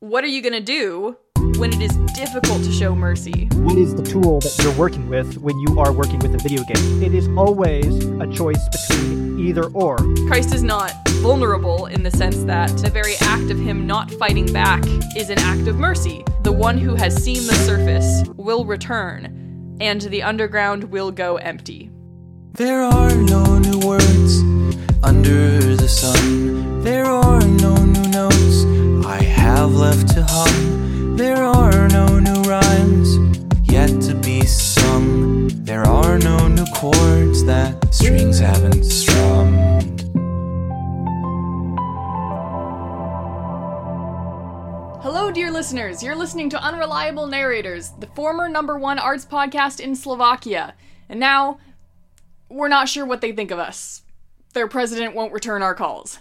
what are you going to do when it is difficult to show mercy? What is the tool that you're working with when you are working with a video game? It is always a choice between either or. Christ is not vulnerable in the sense that the very act of him not fighting back is an act of mercy. The one who has seen the surface will return, and the underground will go empty. There are no new words under the sun. There are no new notes I have left to hum. There are no new rhymes yet to be sung. There are no new chords that strings haven't strummed. Hello, dear listeners. You're listening to Unreliable Narrators, the former number one arts podcast in Slovakia. And now, we're not sure what they think of us. Their president won't return our calls.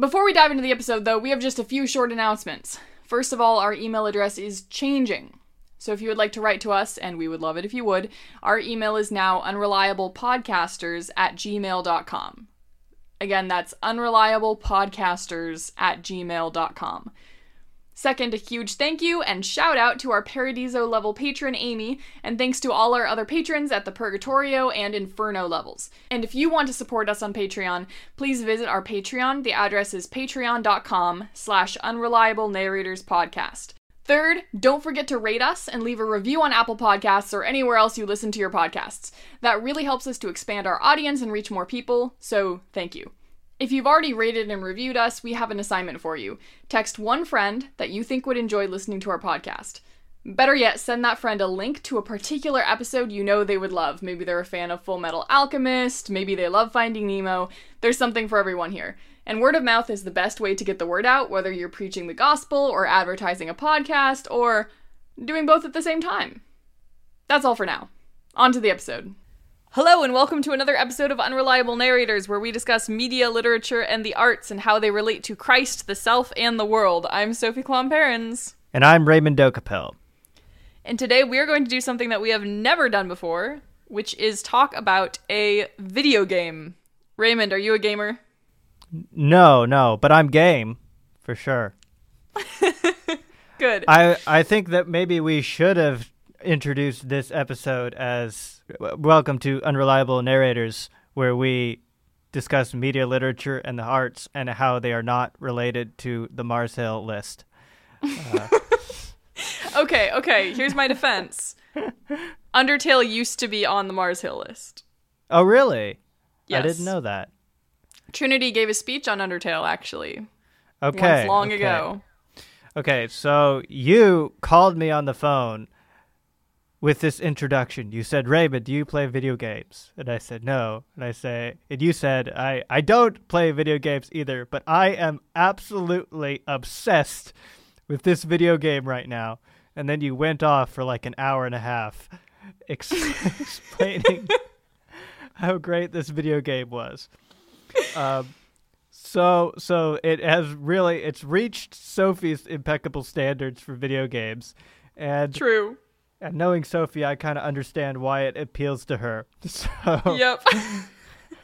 Before we dive into the episode, though, we have just a few short announcements. First of all, our email address is changing. So if you would like to write to us, and we would love it if you would, our email is now unreliablepodcasters at gmail.com. Again, that's unreliablepodcasters at gmail.com. Second, a huge thank you and shout out to our Paradiso level patron Amy, and thanks to all our other patrons at the Purgatorio and Inferno levels. And if you want to support us on Patreon, please visit our Patreon. The address is patreon.com slash unreliable narrators podcast. Third, don't forget to rate us and leave a review on Apple Podcasts or anywhere else you listen to your podcasts. That really helps us to expand our audience and reach more people, so thank you. If you've already rated and reviewed us, we have an assignment for you. Text one friend that you think would enjoy listening to our podcast. Better yet, send that friend a link to a particular episode you know they would love. Maybe they're a fan of Full Metal Alchemist, maybe they love Finding Nemo. There's something for everyone here. And word of mouth is the best way to get the word out, whether you're preaching the gospel or advertising a podcast or doing both at the same time. That's all for now. On to the episode. Hello, and welcome to another episode of Unreliable Narrators, where we discuss media, literature, and the arts and how they relate to Christ, the self, and the world. I'm Sophie Klomparens. And I'm Raymond Dokapel. And today we are going to do something that we have never done before, which is talk about a video game. Raymond, are you a gamer? No, no, but I'm game for sure. Good. I I think that maybe we should have introduced this episode as welcome to Unreliable Narrators, where we discuss media literature and the arts and how they are not related to the Mars Hill list. Uh. okay, okay, here's my defense. Undertale used to be on the Mars Hill list. Oh, really? Yes. I didn't know that. Trinity gave a speech on Undertale, actually, Okay. once long okay. ago. Okay, so you called me on the phone with this introduction. You said, Raymond, do you play video games? And I said, no. And I say, and you said, I, I don't play video games either, but I am absolutely obsessed with this video game right now. And then you went off for like an hour and a half ex- explaining how great this video game was. Um, so so it has really it's reached Sophie's impeccable standards for video games. And True. And knowing Sophie, I kind of understand why it appeals to her. So Yep.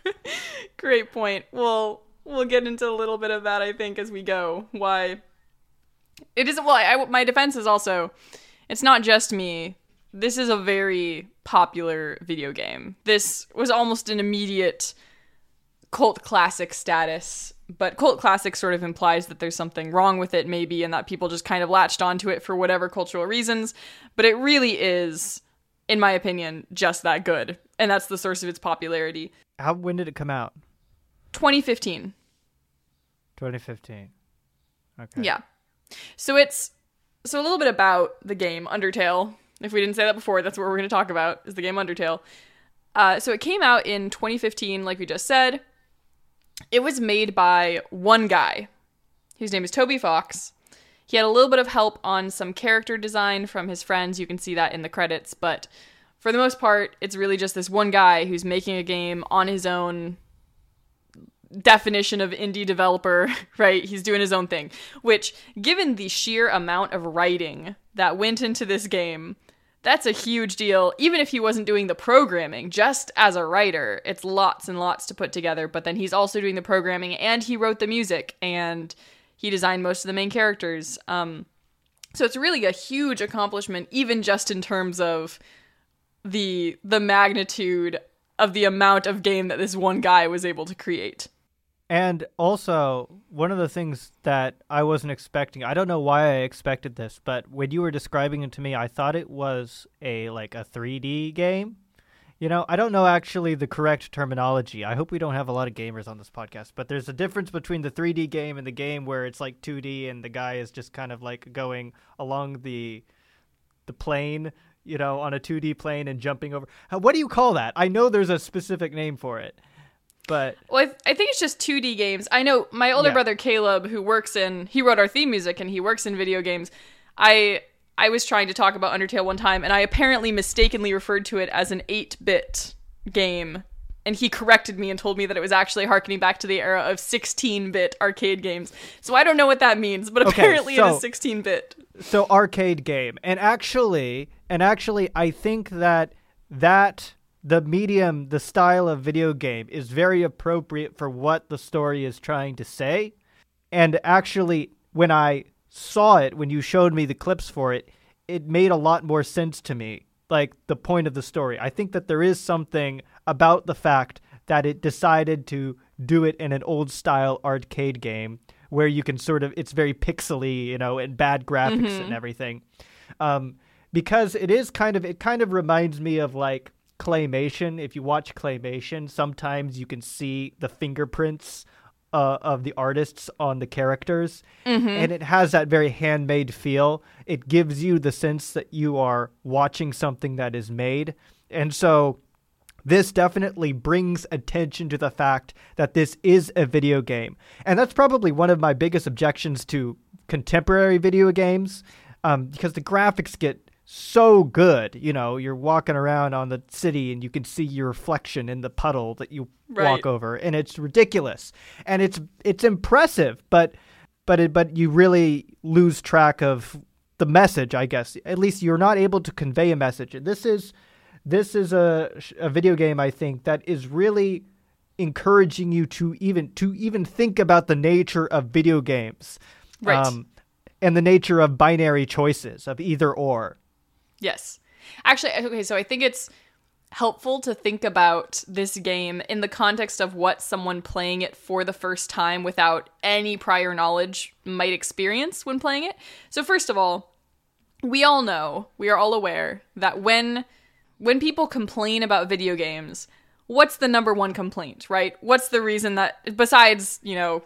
Great point. Well, we'll get into a little bit of that, I think, as we go. Why it isn't. Well, I, my defense is also, it's not just me. This is a very popular video game. This was almost an immediate cult classic status, but cult classic sort of implies that there's something wrong with it, maybe, and that people just kind of latched onto it for whatever cultural reasons. But it really is, in my opinion, just that good. And that's the source of its popularity. how when did it come out? 2015. 2015. Okay. Yeah. So it's so a little bit about the game Undertale. If we didn't say that before, that's what we're going to talk about is the game Undertale. Uh, so it came out in 2015, like we just said. It was made by one guy. His name is Toby Fox. He had a little bit of help on some character design from his friends. You can see that in the credits, but for the most part, it's really just this one guy who's making a game on his own definition of indie developer, right? He's doing his own thing, which, given the sheer amount of writing that went into this game, that's a huge deal. Even if he wasn't doing the programming, just as a writer, it's lots and lots to put together. But then he's also doing the programming and he wrote the music and He designed most of the main characters. Um, so it's really a huge accomplishment, even just in terms of the the magnitude of the amount of game that this one guy was able to create. And also, one of the things that I wasn't expecting, I don't know why I expected this, but when you were describing it to me, I thought it was a like a 3D game. You know, I don't know actually the correct terminology. I hope we don't have a lot of gamers on this podcast, but there's a difference between the 3D game and the game where it's like 2D and the guy is just kind of like going along the the plane, you know, on a 2D plane and jumping over. What do you call that? I know there's a specific name for it. But Well, I, th- I think it's just 2D games. I know my older Yeah. brother Caleb, who works in, he wrote our theme music and he works in video games. I I was trying to talk about Undertale one time, and I apparently mistakenly referred to it as an 8-bit game, and he corrected me and told me that it was actually harkening back to the era of 16-bit arcade games. So I don't know what that means, but Okay, apparently so- it is 16-bit. so arcade game and actually and actually i think that that the medium the style of video game is very appropriate for what the story is trying to say. And actually when i saw it when you showed me the clips for it it made a lot more sense to me like the point of the story. I think that there is something about the fact that it decided to do it in an old style arcade game where you can sort of it's very pixely you know and bad graphics and everything. Um, because it is kind of it kind of reminds me of like claymation. If you watch claymation sometimes you can see the fingerprints uh, of the artists on the characters. And it has that very handmade feel. It gives you the sense that you are watching something that is made. And so this definitely brings attention to the fact that this is a video game. And that's probably one of my biggest objections to contemporary video games um, because the graphics get so good. You know, you're walking around on the city and you can see your reflection in the puddle that you Right. walk over and it's ridiculous. And it's it's impressive, but but it, but you really lose track of the message, I guess. At least you're not able to convey a message. This is this is a, a video game I think that is really encouraging you to even to even think about the nature of video games, um, Right. and the nature of binary choices of either or. Yes. Actually, okay, so I think it's helpful to think about this game in the context of what someone playing it for the first time without any prior knowledge might experience when playing it. So first of all, we all know, we are all aware that when when people complain about video games, what's the number one complaint, right? What's the reason that besides, you know,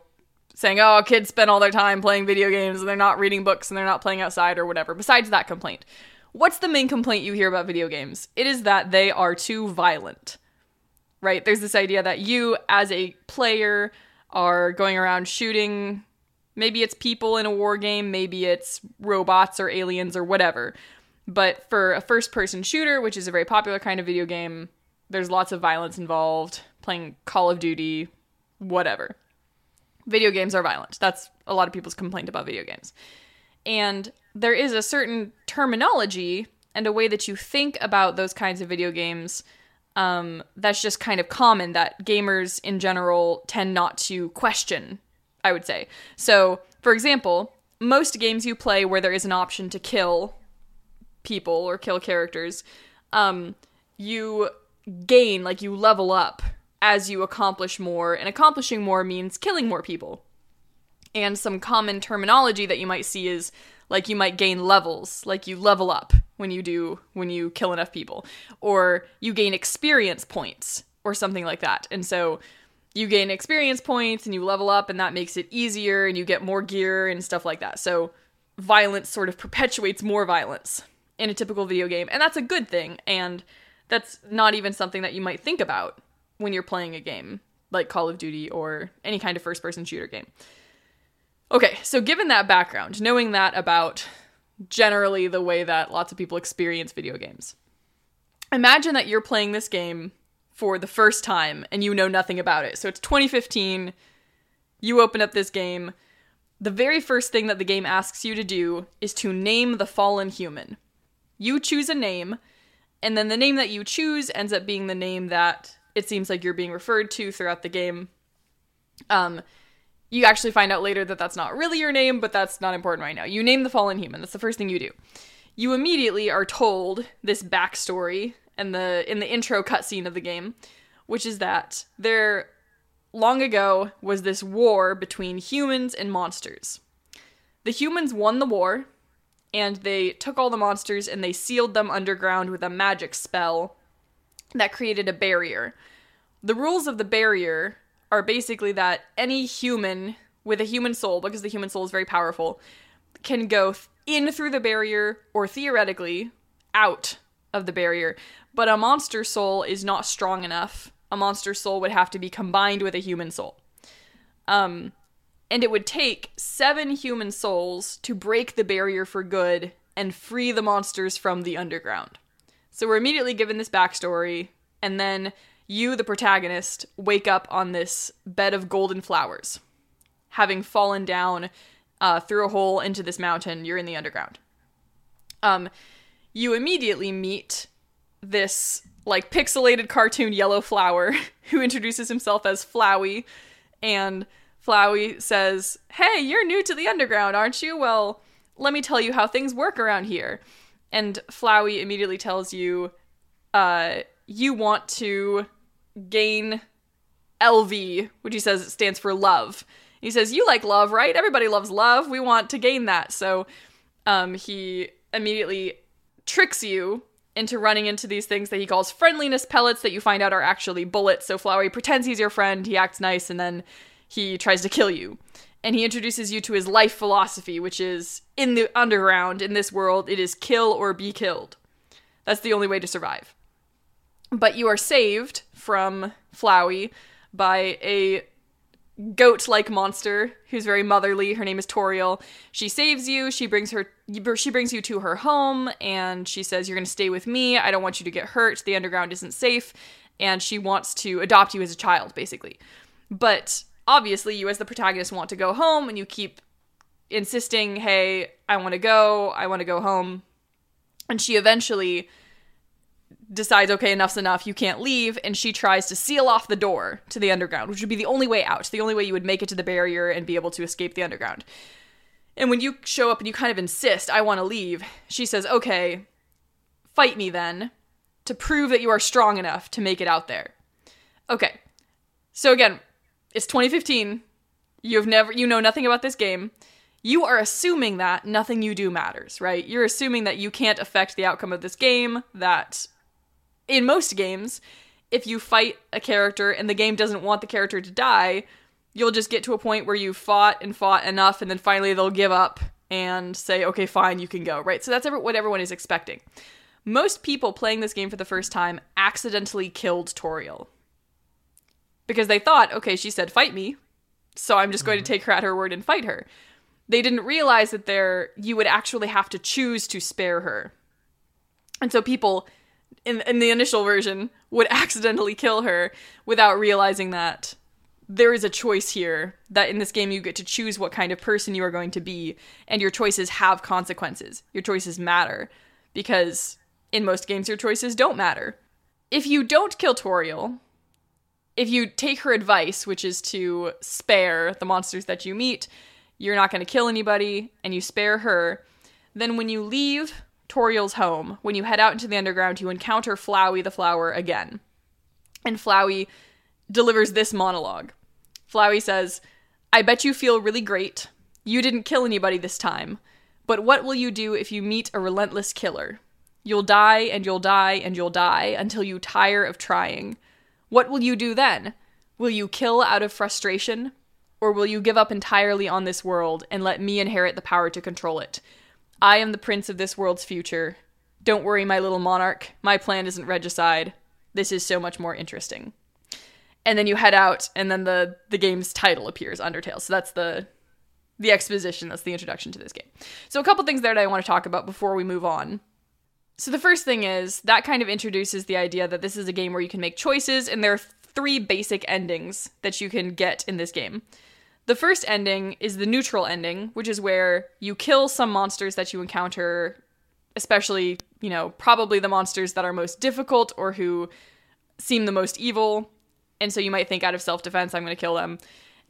saying, "Oh, kids spend all their time playing video games and they're not reading books and they're not playing outside or whatever." Besides that complaint, what's the main complaint you hear about video games? It is that they are too violent. Right? There's this idea that you as a player are going around shooting maybe it's people in a war game, maybe it's robots or aliens or whatever. But for a first person shooter, which is a very popular kind of video game, there's lots of violence involved, playing Call of Duty, whatever. Video games are violent. That's a lot of people's complaint about video games. And there is a certain terminology and a way that you think about those kinds of video games um, that's just kind of common that gamers in general tend not to question, I would say. So, for example, most games you play where there is an option to kill people or kill characters, um, you gain, like you level up as you accomplish more, and accomplishing more means killing more people. And some common terminology that you might see is like you might gain levels, like you level up when you do when you kill enough people, or you gain experience points or something like that. And so you gain experience points and you level up and that makes it easier and you get more gear and stuff like that. So violence sort of perpetuates more violence in a typical video game, and that's a good thing. And that's not even something that you might think about when you're playing a game like Call of Duty or any kind of first person shooter game. Okay, so given that background, knowing that about generally the way that lots of people experience video games, imagine that you're playing this game for the first time and you know nothing about it. So it's 2015, you open up this game. The very first thing that the game asks you to do is to name the fallen human. You choose a name, and then the name that you choose ends up being the name that it seems like you're being referred to throughout the game. Um, you actually find out later that that's not really your name, but that's not important right now. You name the fallen human. That's the first thing you do. You immediately are told this backstory and the in the intro cutscene of the game, which is that there long ago was this war between humans and monsters. The humans won the war, and they took all the monsters and they sealed them underground with a magic spell that created a barrier. The rules of the barrier are basically that any human with a human soul, because the human soul is very powerful, can go th- in through the barrier or theoretically out of the barrier. But a monster soul is not strong enough. A monster soul would have to be combined with a human soul. Um, and it would take seven human souls to break the barrier for good and free the monsters from the underground. So we're immediately given this backstory, and then you, the protagonist, wake up on this bed of golden flowers, having fallen down uh, through a hole into this mountain. You're in the underground. Um, you immediately meet this like pixelated cartoon yellow flower who introduces himself as Flowey, and Flowey says, "Hey, you're new to the underground, aren't you? Well, let me tell you how things work around here." And Flowey immediately tells you, uh, you want to gain LV, which he says stands for love. He says, You like love, right? Everybody loves love. We want to gain that. So um, he immediately tricks you into running into these things that he calls friendliness pellets that you find out are actually bullets. So Flowey pretends he's your friend, he acts nice, and then he tries to kill you. And he introduces you to his life philosophy, which is in the underground, in this world, it is kill or be killed. That's the only way to survive. But you are saved from Flowey by a goat like monster who's very motherly. Her name is Toriel. She saves you. She brings her she brings you to her home and she says you're going to stay with me. I don't want you to get hurt. The underground isn't safe and she wants to adopt you as a child basically. But obviously you as the protagonist want to go home and you keep insisting, "Hey, I want to go. I want to go home." And she eventually decides, okay, enough's enough, you can't leave, and she tries to seal off the door to the underground, which would be the only way out, the only way you would make it to the barrier and be able to escape the underground. And when you show up and you kind of insist, I want to leave, she says, okay, fight me then to prove that you are strong enough to make it out there. Okay. So again, it's 2015. You've never you know nothing about this game. You are assuming that nothing you do matters, right? You're assuming that you can't affect the outcome of this game, that in most games, if you fight a character and the game doesn't want the character to die, you'll just get to a point where you fought and fought enough, and then finally they'll give up and say, okay, fine, you can go, right? So that's what everyone is expecting. Most people playing this game for the first time accidentally killed Toriel. Because they thought, okay, she said fight me, so I'm just going to mm-hmm. take her at her word and fight her. They didn't realize that there you would actually have to choose to spare her. And so people in in the initial version would accidentally kill her without realizing that there is a choice here that in this game you get to choose what kind of person you are going to be and your choices have consequences. Your choices matter because in most games your choices don't matter. If you don't kill Toriel, if you take her advice, which is to spare the monsters that you meet, you're not going to kill anybody and you spare her, then when you leave Toriel's home, when you head out into the underground, you encounter Flowey the Flower again. And Flowey delivers this monologue. Flowey says, I bet you feel really great. You didn't kill anybody this time. But what will you do if you meet a relentless killer? You'll die and you'll die and you'll die until you tire of trying. What will you do then? Will you kill out of frustration? Or will you give up entirely on this world and let me inherit the power to control it? I am the prince of this world's future. Don't worry, my little monarch. My plan isn't regicide. This is so much more interesting. And then you head out, and then the the game's title appears, Undertale. So that's the the exposition. That's the introduction to this game. So a couple things there that I want to talk about before we move on. So the first thing is that kind of introduces the idea that this is a game where you can make choices, and there are three basic endings that you can get in this game. The first ending is the neutral ending, which is where you kill some monsters that you encounter, especially, you know, probably the monsters that are most difficult or who seem the most evil. And so you might think out of self defense, I'm going to kill them.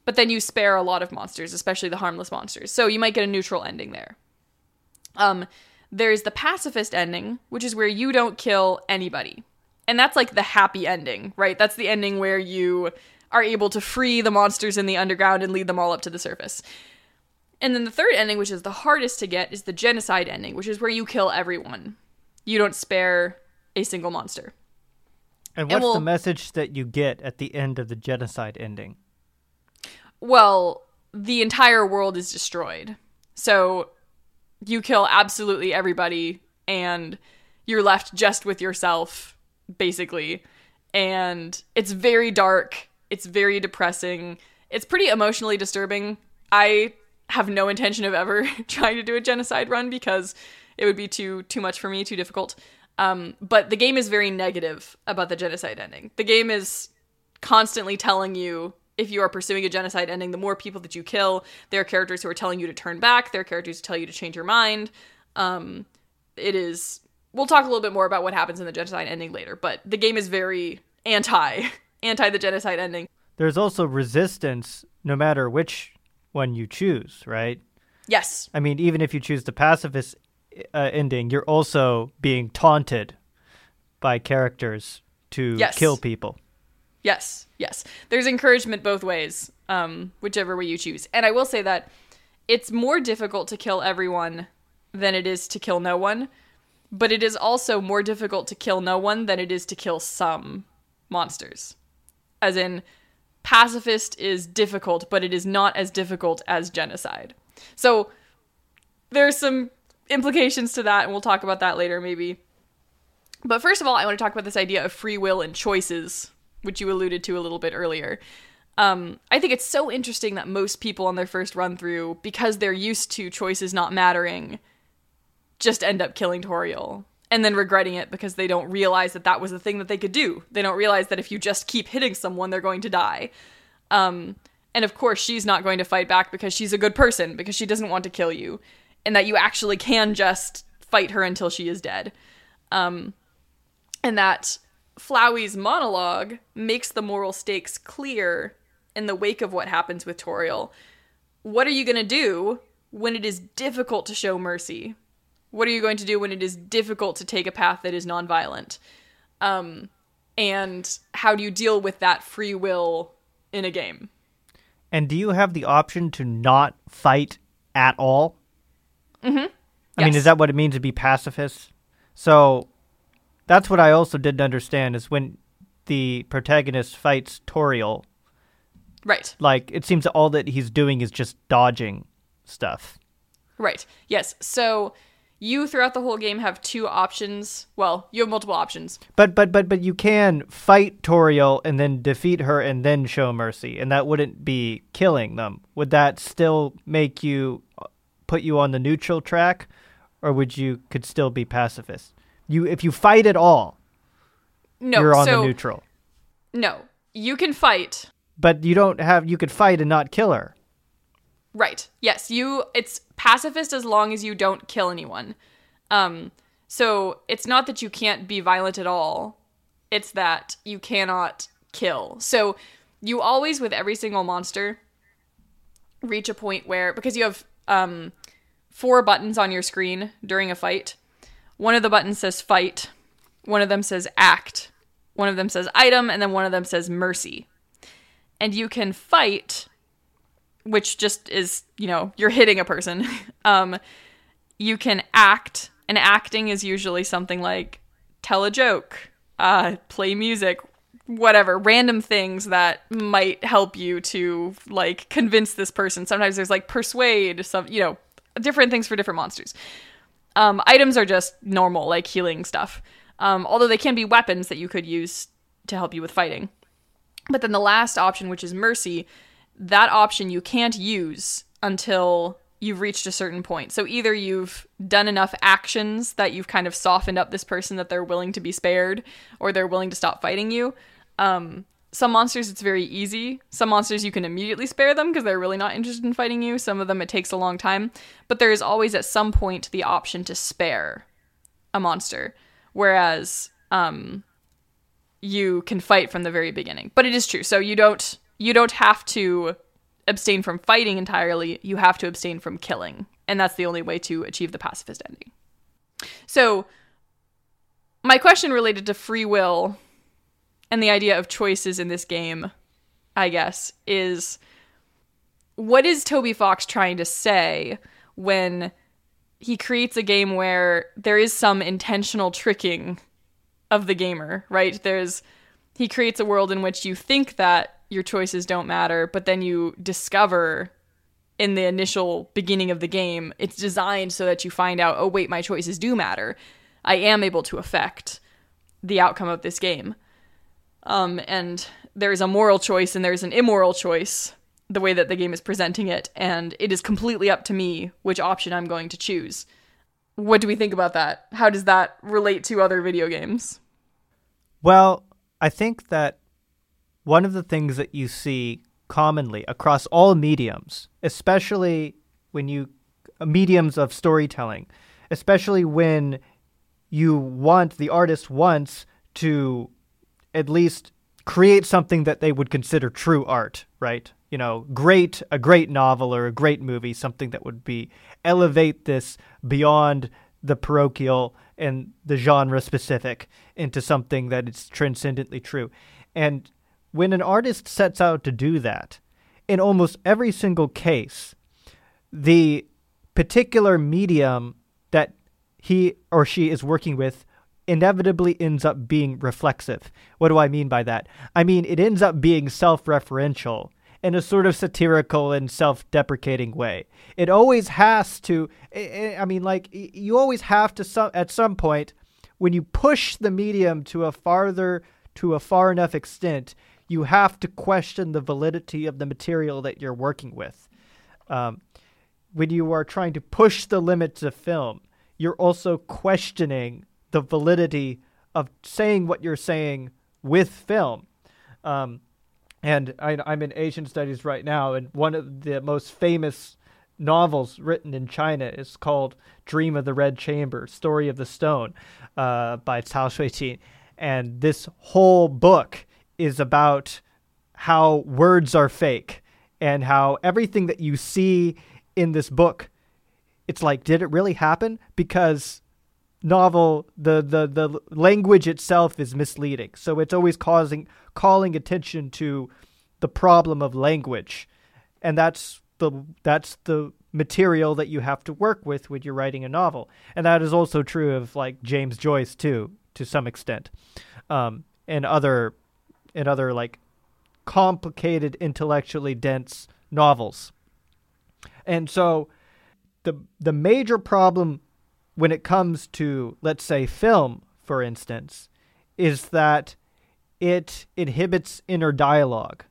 but then you spare a lot of monsters, especially the harmless monsters. So you might get a neutral ending there. Um, there's the pacifist ending, which is where you don't kill anybody. And that's like the happy ending, right? That's the ending where you are able to free the monsters in the underground and lead them all up to the surface. And then the third ending, which is the hardest to get, is the genocide ending, which is where you kill everyone. You don't spare a single monster. And what's we'll- the message that you get at the end of the genocide ending? Well, the entire world is destroyed. So you kill absolutely everybody and you're left just with yourself basically. And it's very dark, it's very depressing. It's pretty emotionally disturbing. I have no intention of ever trying to do a genocide run because it would be too too much for me, too difficult. Um, but the game is very negative about the genocide ending. The game is constantly telling you if you are pursuing a genocide ending, the more people that you kill, there are characters who are telling you to turn back, there are characters who tell you to change your mind. Um, it is. We'll talk a little bit more about what happens in the genocide ending later, but the game is very anti anti the genocide ending. There's also resistance no matter which one you choose, right? Yes, I mean, even if you choose the pacifist uh, ending, you're also being taunted by characters to Yes. kill people. Yes, yes. There's encouragement both ways, um, whichever way you choose. And I will say that it's more difficult to kill everyone than it is to kill no one, but it is also more difficult to kill no one than it is to kill some monsters. As in, pacifist is difficult, but it is not as difficult as genocide. So there's some implications to that, and we'll talk about that later, maybe. But first of all, I want to talk about this idea of free will and choices, which you alluded to a little bit earlier. Um, I think it's so interesting that most people on their first run through, because they're used to choices not mattering, just end up killing Toriel and then regretting it because they don't realize that that was the thing that they could do. They don't realize that if you just keep hitting someone, they're going to die. Um, and of course, she's not going to fight back because she's a good person, because she doesn't want to kill you, and that you actually can just fight her until she is dead. Um, and that Flowey's monologue makes the moral stakes clear in the wake of what happens with Toriel. What are you going to do when it is difficult to show mercy? What are you going to do when it is difficult to take a path that is nonviolent? Um, and how do you deal with that free will in a game? And do you have the option to not fight at all? Mm-hmm. I mean, is that what it means to be pacifist? So that's what I also didn't understand is when the protagonist fights Toriel, Right. like it seems that all that he's doing is just dodging stuff. Right. Yes. So you throughout the whole game have two options. Well, you have multiple options. But but but but you can fight Toriel and then defeat her and then show mercy, and that wouldn't be killing them. Would that still make you uh, put you on the neutral track, or would you could still be pacifist? You if you fight at all, No. you're on so the neutral. no. You can fight. But you don't have you could fight and not kill her. Right. Yes, you it's pacifist as long as you don't kill anyone. Um so it's not that you can't be violent at all. It's that you cannot kill. So you always with every single monster reach a point where because you have um four buttons on your screen during a fight. One of the buttons says fight, one of them says act, one of them says item, and then one of them says mercy. And you can fight which just is, you know, you're hitting a person. um, you can act, and acting is usually something like tell a joke, uh, play music, whatever, random things that might help you to like convince this person. Sometimes there's like persuade, some, you know, different things for different monsters. Um, items are just normal, like healing stuff. Um, although they can be weapons that you could use to help you with fighting. But then the last option, which is mercy, that option you can't use until you've reached a certain point. So either you've done enough actions that you've kind of softened up this person that they're willing to be spared, or they're willing to stop fighting you. Um, some monsters it's very easy. Some monsters you can immediately spare them because they're really not interested in fighting you. Some of them it takes a long time. But there is always at some point the option to spare a monster. Whereas um, you can fight from the very beginning. But it is true. So you don't you don't have to abstain from fighting entirely, you have to abstain from killing. And that's the only way to achieve the pacifist ending. So, my question related to free will and the idea of choices in this game, I guess, is what is Toby Fox trying to say when he creates a game where there is some intentional tricking of the gamer, right? There's he creates a world in which you think that your choices don't matter, but then you discover in the initial beginning of the game, it's designed so that you find out, oh wait, my choices do matter. I am able to affect the outcome of this game. Um, and there's a moral choice and there's an immoral choice, the way that the game is presenting it, and it is completely up to me which option I'm going to choose. What do we think about that? How does that relate to other video games? Well, I think that one of the things that you see commonly across all mediums, especially when you uh, mediums of storytelling, especially when you want the artist wants to at least create something that they would consider true art, right? You know, great a great novel or a great movie, something that would be elevate this beyond the parochial and the genre specific into something that is transcendently true. And when an artist sets out to do that, in almost every single case, the particular medium that he or she is working with inevitably ends up being reflexive. What do I mean by that? I mean, it ends up being self referential in a sort of satirical and self deprecating way. It always has to, eh, eh, I mean, like, you always have to, at some point, when you push the medium to a farther, to a far enough extent, you have to question the validity of the material that you're working with. Um, when you are trying to push the limits of film, you're also questioning the validity of saying what you're saying with film. Um, and I, I'm in Asian studies right now, and one of the most famous novels written in China is called Dream of the Red Chamber, Story of the Stone uh, by Cao Xueqin. And this whole book is about how words are fake and how everything that you see in this book it's like did it really happen? Because novel the the the language itself is misleading. So it's always causing calling attention to the problem of language. And that's the that's the material that you have to work with when you're writing a novel. And that is also true of like James Joyce too to some extent um, and other and other like complicated, intellectually dense novels. And so the the major problem when it comes to let's say film for instance is that it inhibits inner dialogue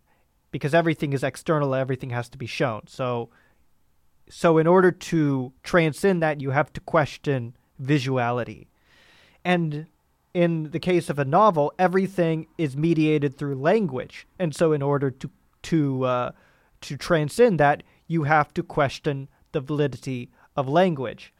because everything is external everything has to be shown so so in order to transcend that you have to question visuality and in the case of a novel, everything is mediated through language, and so in order to to uh, to transcend that, you have to question the validity of language.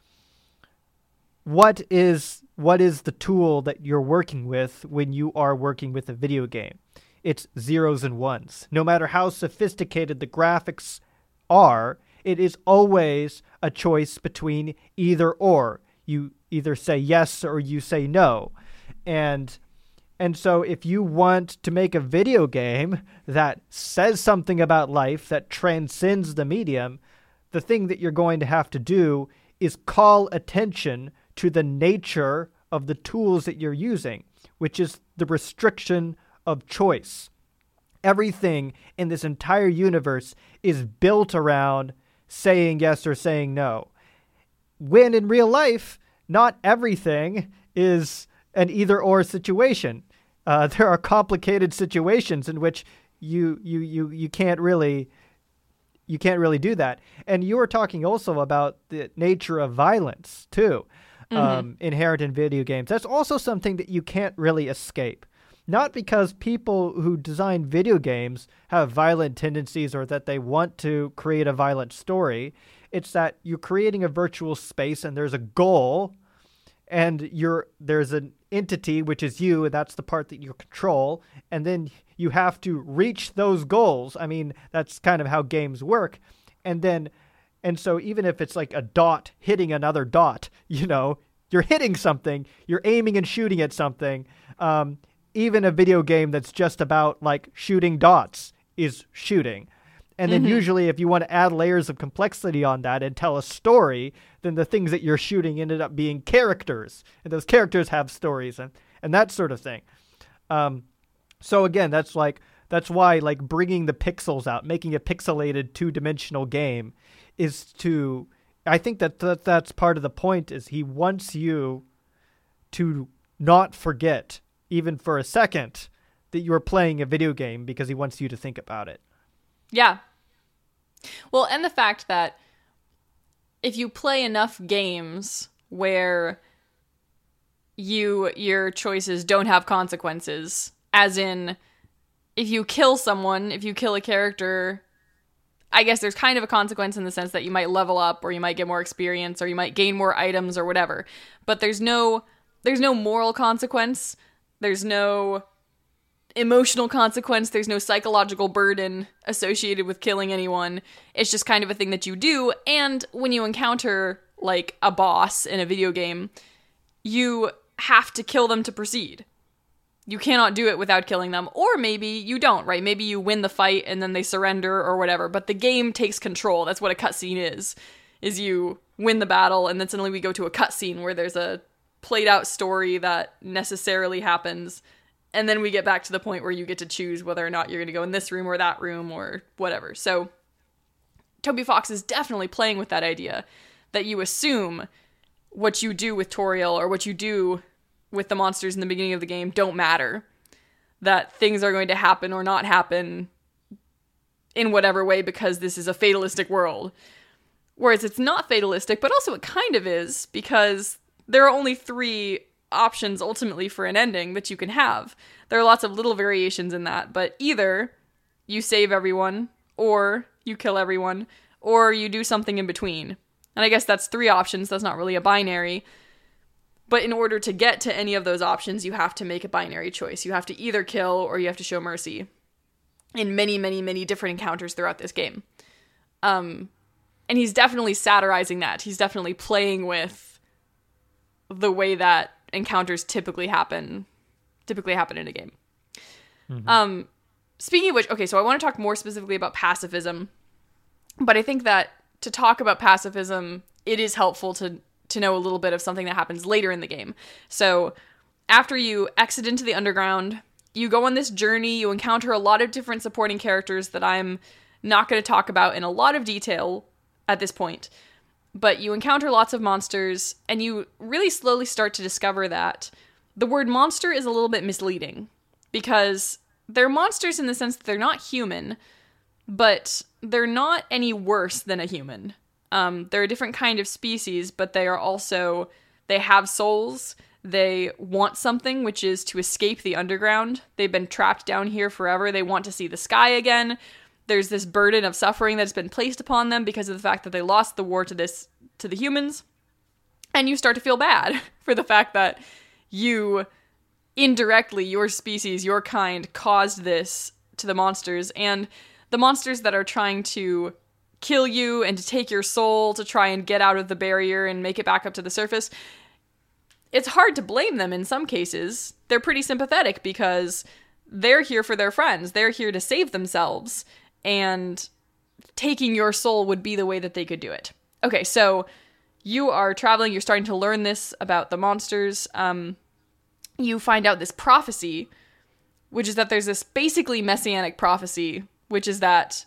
What is what is the tool that you're working with when you are working with a video game? It's zeros and ones. No matter how sophisticated the graphics are, it is always a choice between either or. You either say yes or you say no and and so if you want to make a video game that says something about life that transcends the medium, the thing that you're going to have to do is call attention to the nature of the tools that you're using, which is the restriction of choice. Everything in this entire universe is built around saying yes or saying no. When in real life, not everything is an either or situation. Uh, there are complicated situations in which you you you you can't really you can't really do that. And you were talking also about the nature of violence too, mm-hmm. um, inherent in video games. That's also something that you can't really escape. Not because people who design video games have violent tendencies or that they want to create a violent story. It's that you're creating a virtual space and there's a goal and you're there's an entity which is you and that's the part that you control and then you have to reach those goals. I mean, that's kind of how games work. And then, and so even if it's like a dot hitting another dot, you know, you're hitting something, you're aiming and shooting at something. Um, even a video game that's just about like shooting dots is shooting. And then Mm-hmm. usually, if you want to add layers of complexity on that and tell a story, then the things that you're shooting ended up being characters, and those characters have stories and and that sort of thing. Um, so again, that's like that's why like bringing the pixels out, making a pixelated two-dimensional game, is to. I think that, that that's part of the point. Is he wants you to not forget, even for a second, that you're playing a video game because he wants you to think about it. Yeah. Well, and the fact that if you play enough games where you your choices don't have consequences, as in if you kill someone, if you kill a character, I guess there's kind of a consequence in the sense that you might level up or you might get more experience or you might gain more items or whatever. But there's no there's no moral consequence. There's no emotional consequence. There's no psychological burden associated with killing anyone. It's just kind of a thing that you do. And when you encounter like a boss in a video game, you have to kill them to proceed. You cannot do it without killing them. Or maybe you don't, right? Maybe you win the fight and then they surrender or whatever, but the game takes control. That's what a cutscene is. Is you win the battle and then suddenly we go to a cutscene where there's a played out story that necessarily happens and then we get back to the point where you get to choose whether or not you're going to go in this room or that room or whatever. So Toby Fox is definitely playing with that idea that you assume what you do with Toriel or what you do with the monsters in the beginning of the game don't matter. That things are going to happen or not happen in whatever way because this is a fatalistic world. Whereas it's not fatalistic, but also it kind of is because there are only three options ultimately for an ending that you can have. There are lots of little variations in that, but either you save everyone, or you kill everyone, or you do something in between. And I guess that's three options. That's not really a binary. But in order to get to any of those options, you have to make a binary choice. You have to either kill or you have to show mercy in many, many, many different encounters throughout this game. Um, and he's definitely satirizing that. He's definitely playing with the way that encounters typically happen typically happen in a game. Um speaking of which, okay, so I want to talk more specifically about pacifism. But I think that to talk about pacifism, it is helpful to to know a little bit of something that happens later in the game. So after you exit into the underground, you go on this journey, you encounter a lot of different supporting characters that I'm not going to talk about in a lot of detail at this point but you encounter lots of monsters and you really slowly start to discover that the word monster is a little bit misleading because they're monsters in the sense that they're not human but they're not any worse than a human. Um, they're a different kind of species but they are also they have souls. They want something which is to escape the underground. They've been trapped down here forever. They want to see the sky again there's this burden of suffering that's been placed upon them because of the fact that they lost the war to this to the humans. And you start to feel bad for the fact that you indirectly your species your kind caused this to the monsters. And the monsters that are trying to kill you and to take your soul to try and get out of the barrier and make it back up to the surface it's hard to blame them in some cases. They're pretty sympathetic because they're here for their friends. They're here to save themselves and taking your soul would be the way that they could do it. Okay, so you are traveling, you're starting to learn this about the monsters. Um, you find out this prophecy, which is that there's this basically messianic prophecy, which is that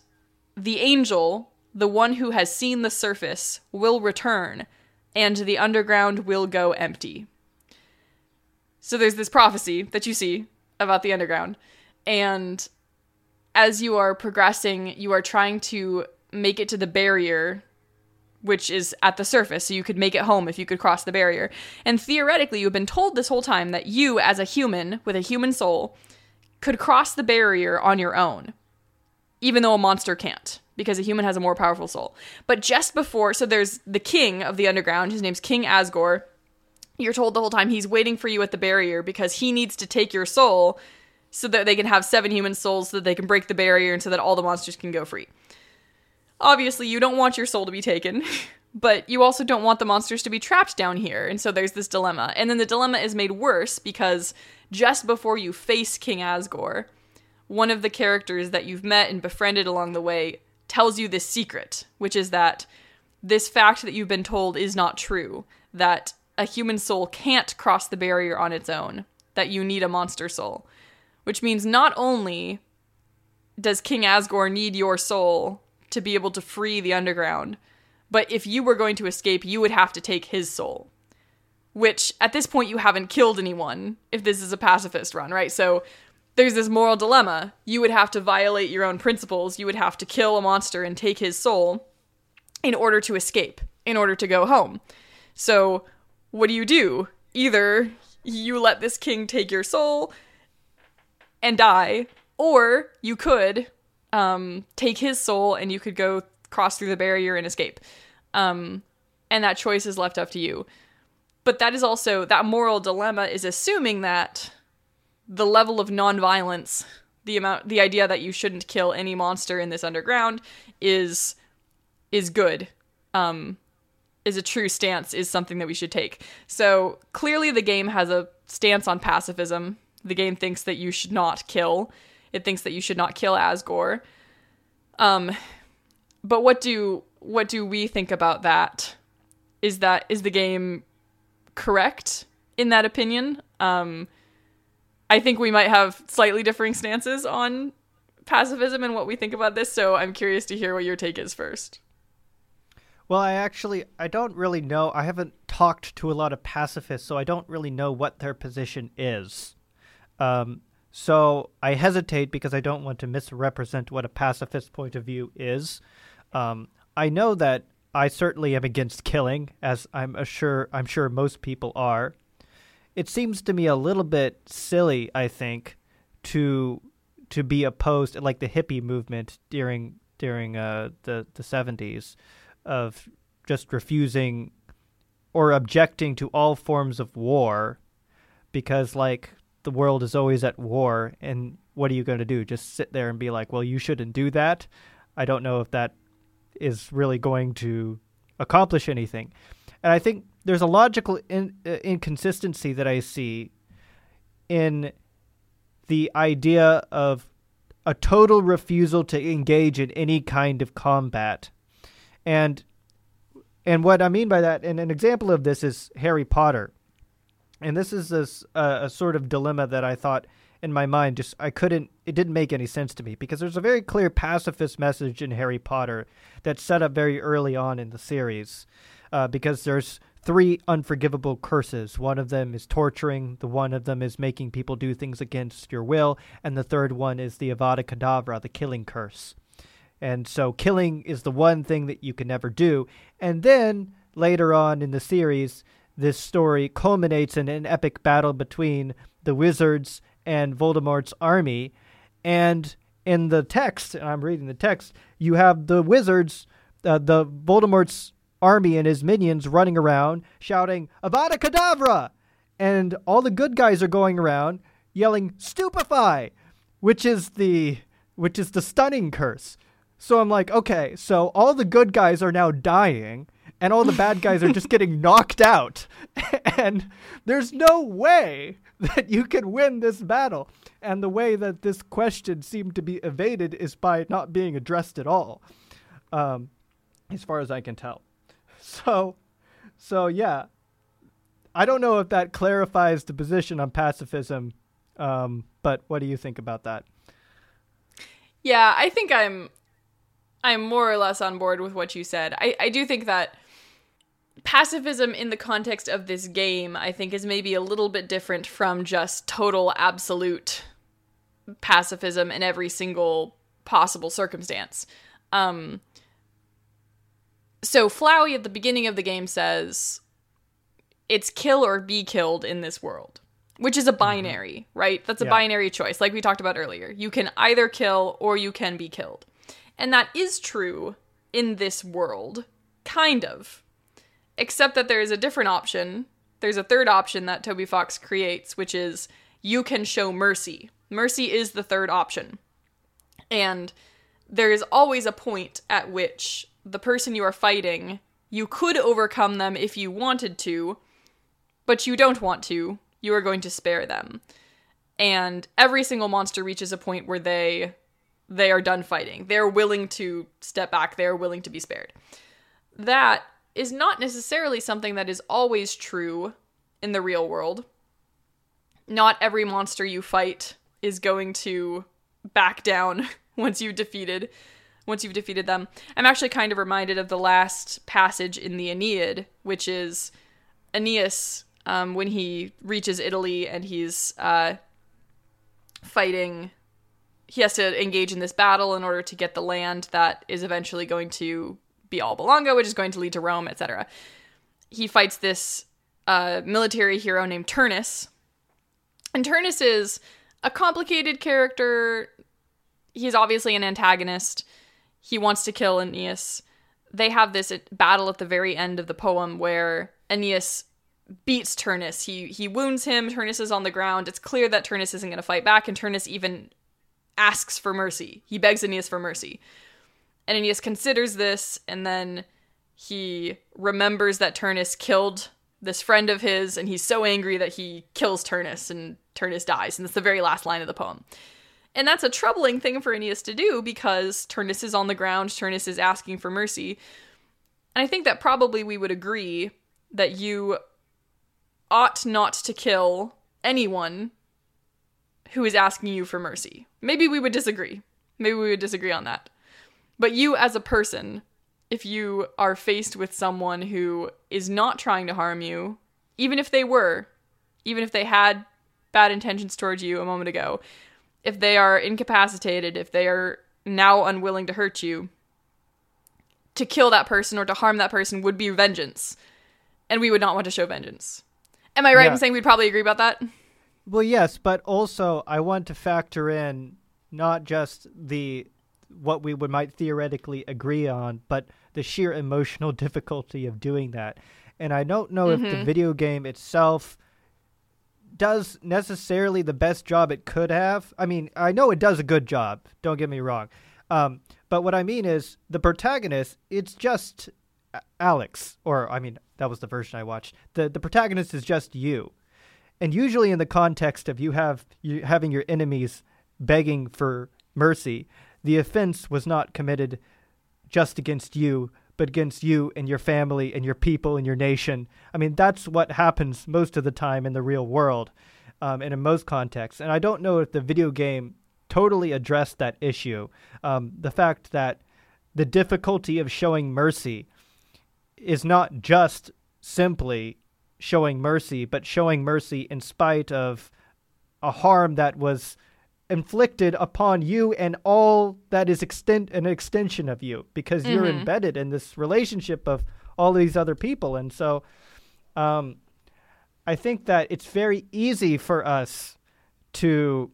the angel, the one who has seen the surface, will return, and the underground will go empty. So there's this prophecy that you see about the underground, and as you are progressing, you are trying to make it to the barrier, which is at the surface, so you could make it home if you could cross the barrier. And theoretically, you've been told this whole time that you, as a human with a human soul, could cross the barrier on your own, even though a monster can't, because a human has a more powerful soul. But just before, so there's the king of the underground, his name's King Asgore. You're told the whole time he's waiting for you at the barrier because he needs to take your soul so that they can have seven human souls so that they can break the barrier and so that all the monsters can go free. Obviously, you don't want your soul to be taken, but you also don't want the monsters to be trapped down here. And so there's this dilemma. And then the dilemma is made worse because just before you face King Asgore, one of the characters that you've met and befriended along the way tells you this secret, which is that this fact that you've been told is not true, that a human soul can't cross the barrier on its own, that you need a monster soul. Which means not only does King Asgore need your soul to be able to free the underground, but if you were going to escape, you would have to take his soul. Which at this point you haven't killed anyone if this is a pacifist run, right? So there's this moral dilemma. You would have to violate your own principles. You would have to kill a monster and take his soul in order to escape, in order to go home. So, what do you do? Either you let this king take your soul and die, or you could um, take his soul and you could go cross through the barrier and escape. Um, and that choice is left up to you. But that is also, that moral dilemma is assuming that the level of nonviolence, the amount, the idea that you shouldn't kill any monster in this underground is is good. Um, is a true stance is something that we should take. So clearly, the game has a stance on pacifism. The game thinks that you should not kill. It thinks that you should not kill Asgore. Um, but what do what do we think about that? Is that is the game correct in that opinion? Um, I think we might have slightly differing stances on pacifism and what we think about this. So I'm curious to hear what your take is first. Well, I actually I don't really know. I haven't talked to a lot of pacifists, so I don't really know what their position is. Um, so I hesitate because I don't want to misrepresent what a pacifist point of view is. Um, I know that I certainly am against killing, as I'm sure I'm sure most people are. It seems to me a little bit silly, I think, to to be opposed like the hippie movement during during uh, the the seventies of just refusing or objecting to all forms of war because like the world is always at war and what are you going to do? Just sit there and be like well you shouldn't do that. I don't know if that is really going to accomplish anything. And i think there's a logical in, uh, inconsistency that i see in the idea of a total refusal to engage in any kind of combat. And and what I mean by that, and an example of this is Harry Potter. And this is this, uh, a sort of dilemma that I thought in my mind just I couldn't it didn't make any sense to me because there's a very clear pacifist message in Harry Potter that's set up very early on in the series. Uh, because there's three unforgivable curses. One of them is torturing, the one of them is making people do things against your will, and the third one is the Avada Kedavra, the killing curse. And so killing is the one thing that you can never do. And then later on in the series, this story culminates in an epic battle between the wizards and Voldemort's army. And in the text, and I'm reading the text, you have the wizards, uh, the Voldemort's army and his minions running around shouting, Avada Kedavra! And all the good guys are going around yelling, Stupefy! Which is the which is the stunning curse. So I'm like, okay, so all the good guys are now dying and all the bad guys are just getting knocked out. and there's no way that you can win this battle. And the way that this question seemed to be evaded is by not being addressed at all, um, as far as I can tell. So, so yeah, I don't know if that clarifies the position on pacifism, um, but what do you think about that? Yeah, I think I'm I'm more or less on board with what you said. I, I do think that pacifism in the context of this game, I think, is maybe a little bit different from just total absolute pacifism in every single possible circumstance. Um, so Flowey at the beginning of the game says it's kill or be killed in this world, which is a binary, mm-hmm. right? That's a yeah. binary choice, like we talked about earlier. You can either kill or you can be killed. And that is true in this world, kind of. Except that there is a different option. There's a third option that Toby Fox creates, which is you can show mercy Mercy is the third option. And there is always a point at which the person you are fighting, you could overcome them if you wanted to, but you don't want to. You are going to spare them. And every single monster reaches a point where they they are done fighting. They're willing to step back. They're willing to be spared. That is not necessarily something that is always true in the real world. Not every monster you fight is going to back down once you've defeated once you've defeated them. I'm actually kind of reminded of the last passage in the Aeneid, which is Aeneas um, when he reaches Italy and he's uh, fighting. He has to engage in this battle in order to get the land that is eventually going to be Alba Longa, which is going to lead to Rome, etc. He fights this uh, military hero named Turnus. And Turnus is a complicated character. He's obviously an antagonist. He wants to kill Aeneas. They have this battle at the very end of the poem where Aeneas beats Turnus. He he wounds him. Turnus is on the ground. It's clear that Turnus isn't going to fight back, and Turnus even asks for mercy. He begs Aeneas for mercy. And Aeneas considers this, and then he remembers that Turnus killed this friend of his, and he's so angry that he kills Turnus, and Turnus dies. And that's the very last line of the poem. And that's a troubling thing for Aeneas to do because Turnus is on the ground, Turnus is asking for mercy. And I think that probably we would agree that you ought not to kill anyone who is asking you for mercy. Maybe we would disagree. Maybe we would disagree on that. But you, as a person, if you are faced with someone who is not trying to harm you, even if they were, even if they had bad intentions towards you a moment ago, if they are incapacitated, if they are now unwilling to hurt you, to kill that person or to harm that person would be vengeance. And we would not want to show vengeance. Am I right Yeah. in saying we'd probably agree about that? Well, yes, but also I want to factor in not just the what we would might theoretically agree on, but the sheer emotional difficulty of doing that. And I don't know if the video game itself does necessarily the best job it could have. I mean, I know it does a good job. Don't get me wrong. Um, but what I mean is the protagonist. It's just Alex, or I mean, that was the version I watched. the The protagonist is just you, and usually in the context of you have you having your enemies begging for mercy, the offense was not committed just against you, but against you and your family and your people and your nation. I mean, that's what happens most of the time in the real world, um, and in most contexts. And I don't know if the video game totally addressed that issue. Um, the fact that the difficulty of showing mercy is not just simply showing mercy, but showing mercy in spite of a harm that was inflicted upon you and all that is extent an extension of you because you're embedded in this relationship of all these other people. And so um i think that it's very easy for us to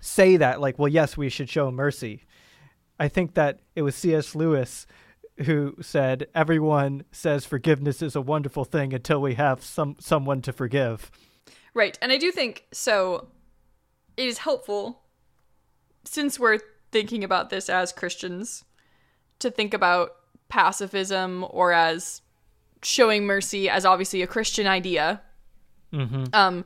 say that like well yes we should show mercy. I think that it was cs lewis who said everyone says forgiveness is a wonderful thing until we have some someone to forgive. Right. And I do think so it is helpful since we're thinking about this as Christians to think about pacifism or as showing mercy as obviously a Christian idea. Um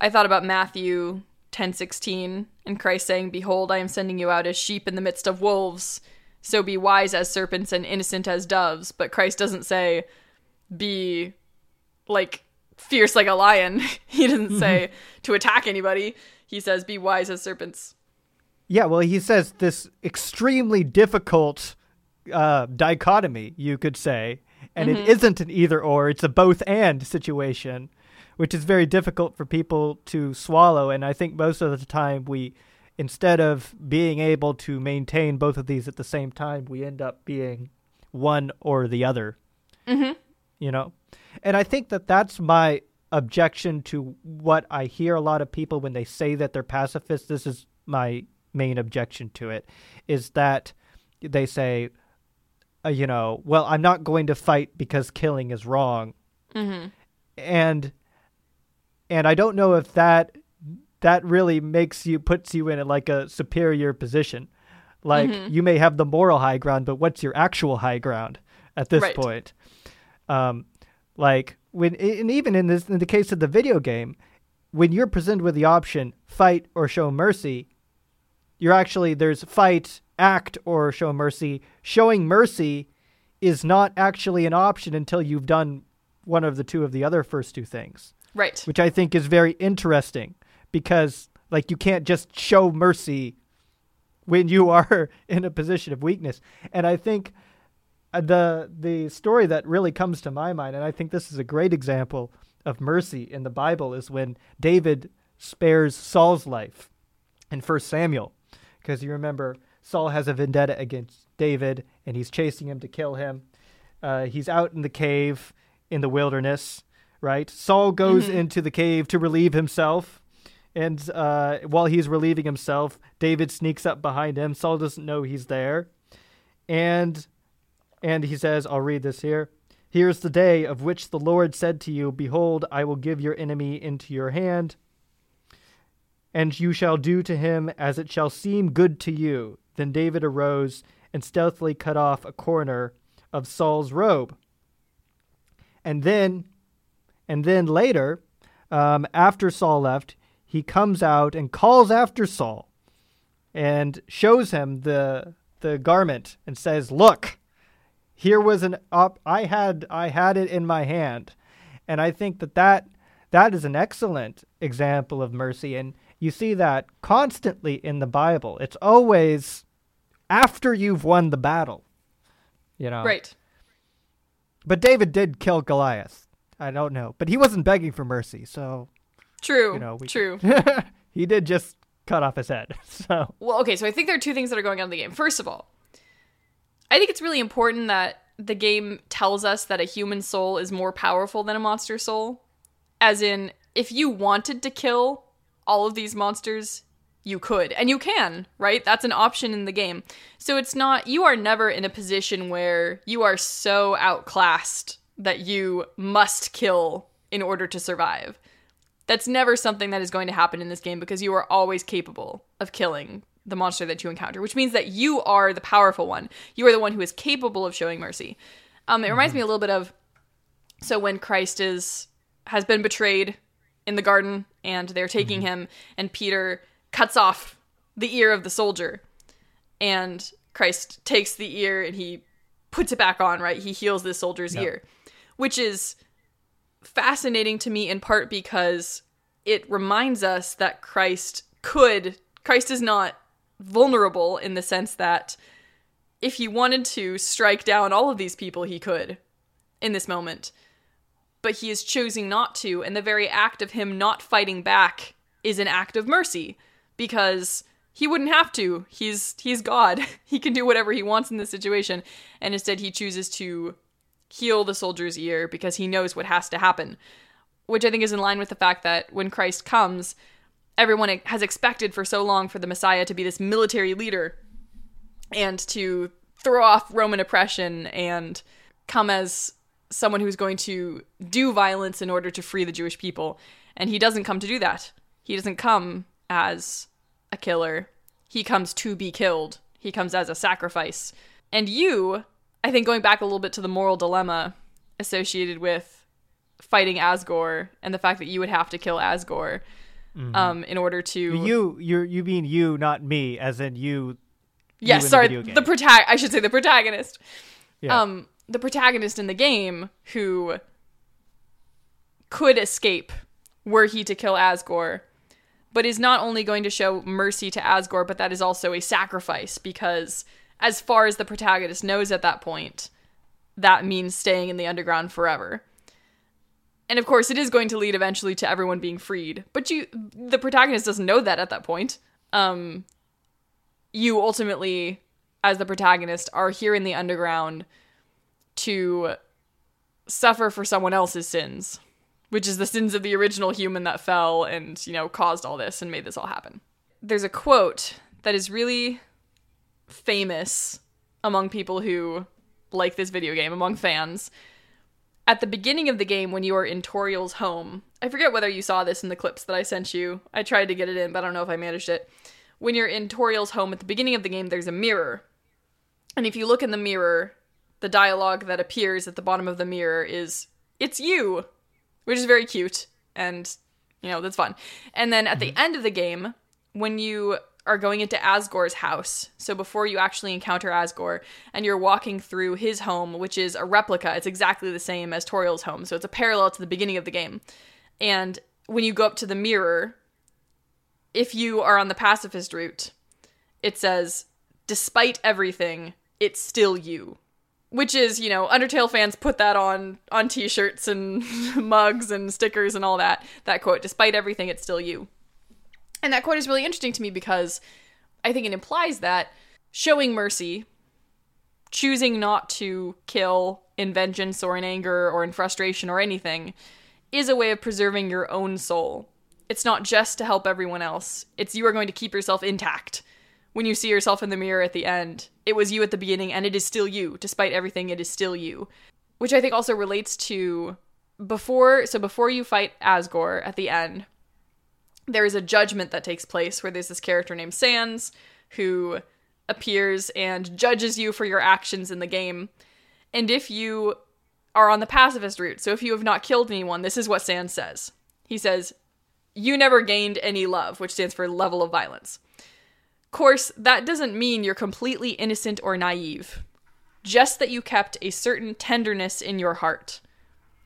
I thought about Matthew 10:16 and Christ saying, "Behold, I am sending you out as sheep in the midst of wolves, so be wise as serpents and innocent as doves." But Christ doesn't say be like fierce like a lion. he doesn't say to attack anybody. He says be wise as serpents. Yeah, well, he says this extremely difficult uh, dichotomy, you could say, and it isn't an either or; it's a both and situation, which is very difficult for people to swallow. And I think most of the time, we, instead of being able to maintain both of these at the same time, we end up being one or the other. Mm-hmm. You know, and I think that that's my objection to what I hear a lot of people when they say that they're pacifists. This is my main objection to it is that they say, uh, you know, well, I'm not going to fight because killing is wrong, and and I don't know if that that really makes you puts you in like a superior position. Like Mm-hmm. you may have the moral high ground, but what's your actual high ground at this Right. point? Um, like when and even in this in the case of the video game, when you're presented with the option fight or show mercy, you're actually there's fight, act, or show mercy. Showing mercy is not actually an option until you've done one of the two of the other first two things, Right. which I think is very interesting because like you can't just show mercy when you are in a position of weakness. And I think uh, the the story that really comes to my mind, and I think this is a great example of mercy in the Bible, is when David spares Saul's life in First Samuel, because you remember Saul has a vendetta against David, and he's chasing him to kill him. Uh, he's out in the cave in the wilderness, right? Saul goes into the cave to relieve himself. And uh, while he's relieving himself, David sneaks up behind him. Saul doesn't know he's there. And and he says, I'll read this here. Here's the day of which the Lord said to you, Behold, I will give your enemy into your hand, and you shall do to him as it shall seem good to you. Then David arose and stealthily cut off a corner of Saul's robe. And then, and then later, um, after Saul left, he comes out and calls after Saul and shows him the the garment and says, "Look, here was an op- I had I had it in my hand." And I think that that that is an excellent example of mercy and you see that constantly in the Bible. It's always after you've won the battle. You know. Right. But David did kill Goliath. I don't know, but he wasn't begging for mercy, so True. you know, we True. he did just cut off his head. So Well, okay, so I think there are two things that are going on in the game. First of all, I think it's really important that the game tells us that a human soul is more powerful than a monster soul. As in, if you wanted to kill all of these monsters, you could. And you can, right? That's an option in the game. So it's not, you are never in a position where you are so outclassed that you must kill in order to survive. That's never something that is going to happen in this game because you are always capable of killing the monster that you encounter, which means that you are the powerful one. You are the one who is capable of showing mercy. Um, it reminds me a little bit of so when Christ is has been betrayed in the garden and they're taking mm-hmm. him and Peter cuts off the ear of the soldier and Christ takes the ear and he puts it back on, right? He heals this soldier's ear, which is fascinating to me in part because it reminds us that Christ could, Christ is not vulnerable in the sense that if he wanted to strike down all of these people, he could in this moment. But he is choosing not to, and the very act of him not fighting back is an act of mercy because he wouldn't have to. He's he's God. He can do whatever he wants in this situation, and instead he chooses to heal the soldier's ear because he knows what has to happen. Which I think is in line with the fact that when Christ comes, everyone has expected for so long for the Messiah to be this military leader and to throw off Roman oppression and come as someone who's going to do violence in order to free the Jewish people. And he doesn't come to do that. He doesn't come as a killer. He comes to be killed. He comes as a sacrifice. And you, I think going back a little bit to the moral dilemma associated with fighting Asgore and the fact that you would have to kill Asgore um, in order to you you you mean you, not me, as in you. Yes, the sorry, the, game. protag I should say the protagonist. Yeah. Um, the protagonist in the game who could escape were he to kill Asgore, but is not only going to show mercy to Asgore, but that is also a sacrifice because, as far as the protagonist knows at that point, that means staying in the underground forever. And of course, it is going to lead eventually to everyone being freed. But you, the protagonist doesn't know that at that point. Um, you ultimately, as the protagonist, are here in the underground to suffer for someone else's sins, which is the sins of the original human that fell and, you know, caused all this and made this all happen. There's a quote that is really famous among people who like this video game, among fans, at the beginning of the game when you are in Toriel's home. I forget whether you saw this in the clips that I sent you. I tried to get it in, but I don't know if I managed it. When you're in Toriel's home at the beginning of the game, there's a mirror. And if you look in the mirror, the dialogue that appears at the bottom of the mirror is it's you, which is very cute and you know, that's fun. And then at the mm-hmm. end of the game, when you are going into Asgore's house. So before you actually encounter Asgore and you're walking through his home, which is a replica, it's exactly the same as Toriel's home. So it's a parallel to the beginning of the game. And when you go up to the mirror, if you are on the pacifist route, it says, despite everything, it's still you. Which is, you know, Undertale fans put that on on t-shirts and mugs and stickers and all that. That quote, despite everything, it's still you. And that quote is really interesting to me because I think it implies that showing mercy, choosing not to kill in vengeance or in anger or in frustration or anything, is a way of preserving your own soul. It's not just to help everyone else, it's you are going to keep yourself intact. When you see yourself in the mirror at the end, it was you at the beginning and it is still you. Despite everything, it is still you. Which I think also relates to before, so before you fight Asgore at the end, there is a judgment that takes place where there's this character named Sans who appears and judges you for your actions in the game. And if you are on the pacifist route, so if you have not killed anyone, this is what Sans says. He says, You never gained any love, which stands for level of violence. Of course, that doesn't mean you're completely innocent or naive. Just that you kept a certain tenderness in your heart.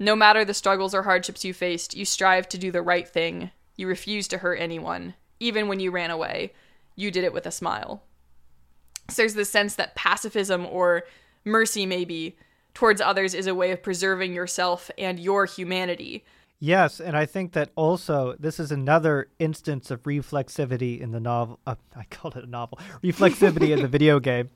No matter the struggles or hardships you faced, you strive to do the right thing you refused to hurt anyone. Even when you ran away, you did it with a smile. So there's this sense that pacifism or mercy, maybe, towards others is a way of preserving yourself and your humanity. Yes, and I think that also this is another instance of reflexivity in the novel. Uh, I called it a novel. Reflexivity in the video game.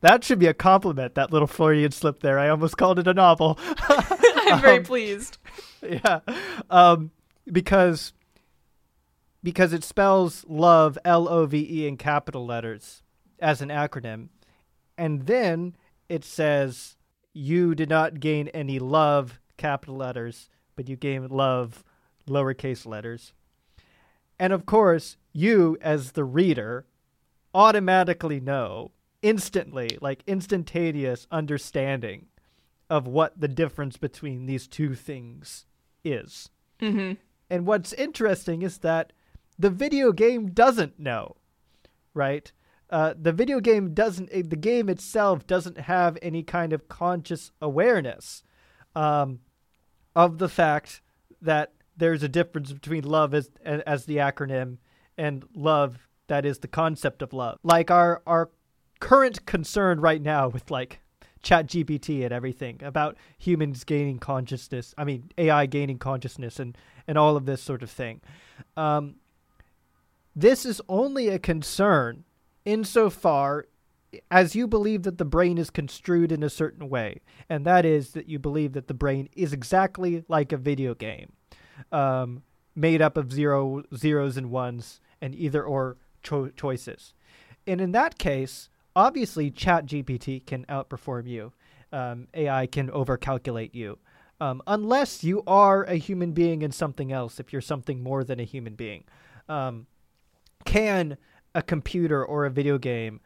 That should be a compliment. That little Freudian slip there. I almost called it a novel. I'm very um, pleased. Yeah, um, because because it spells love L O V E in capital letters as an acronym. And then it says you did not gain any love capital letters, but you gained love lowercase letters. And of course, you as the reader automatically know instantly, like instantaneous understanding of what the difference between these two things is. Mm-hmm. And what's interesting is that the video game doesn't know, right? Uh, the video game doesn't, eh, the game itself doesn't have any kind of conscious awareness um, of the fact that there's a difference between love as as the acronym and love that is the concept of love. Like our our current concern right now with like chat gpt and everything about humans gaining consciousness i mean ai gaining consciousness and and all of this sort of thing um, this is only a concern insofar as you believe that the brain is construed in a certain way, and that is that you believe that the brain is exactly like a video game, um, made up of zero zeros and ones and either or cho- choices. And in that case, obviously, ChatGPT can outperform you. Um, AI can overcalculate you, um, unless you are a human being and something else. If you're something more than a human being. Um, can a computer or a video game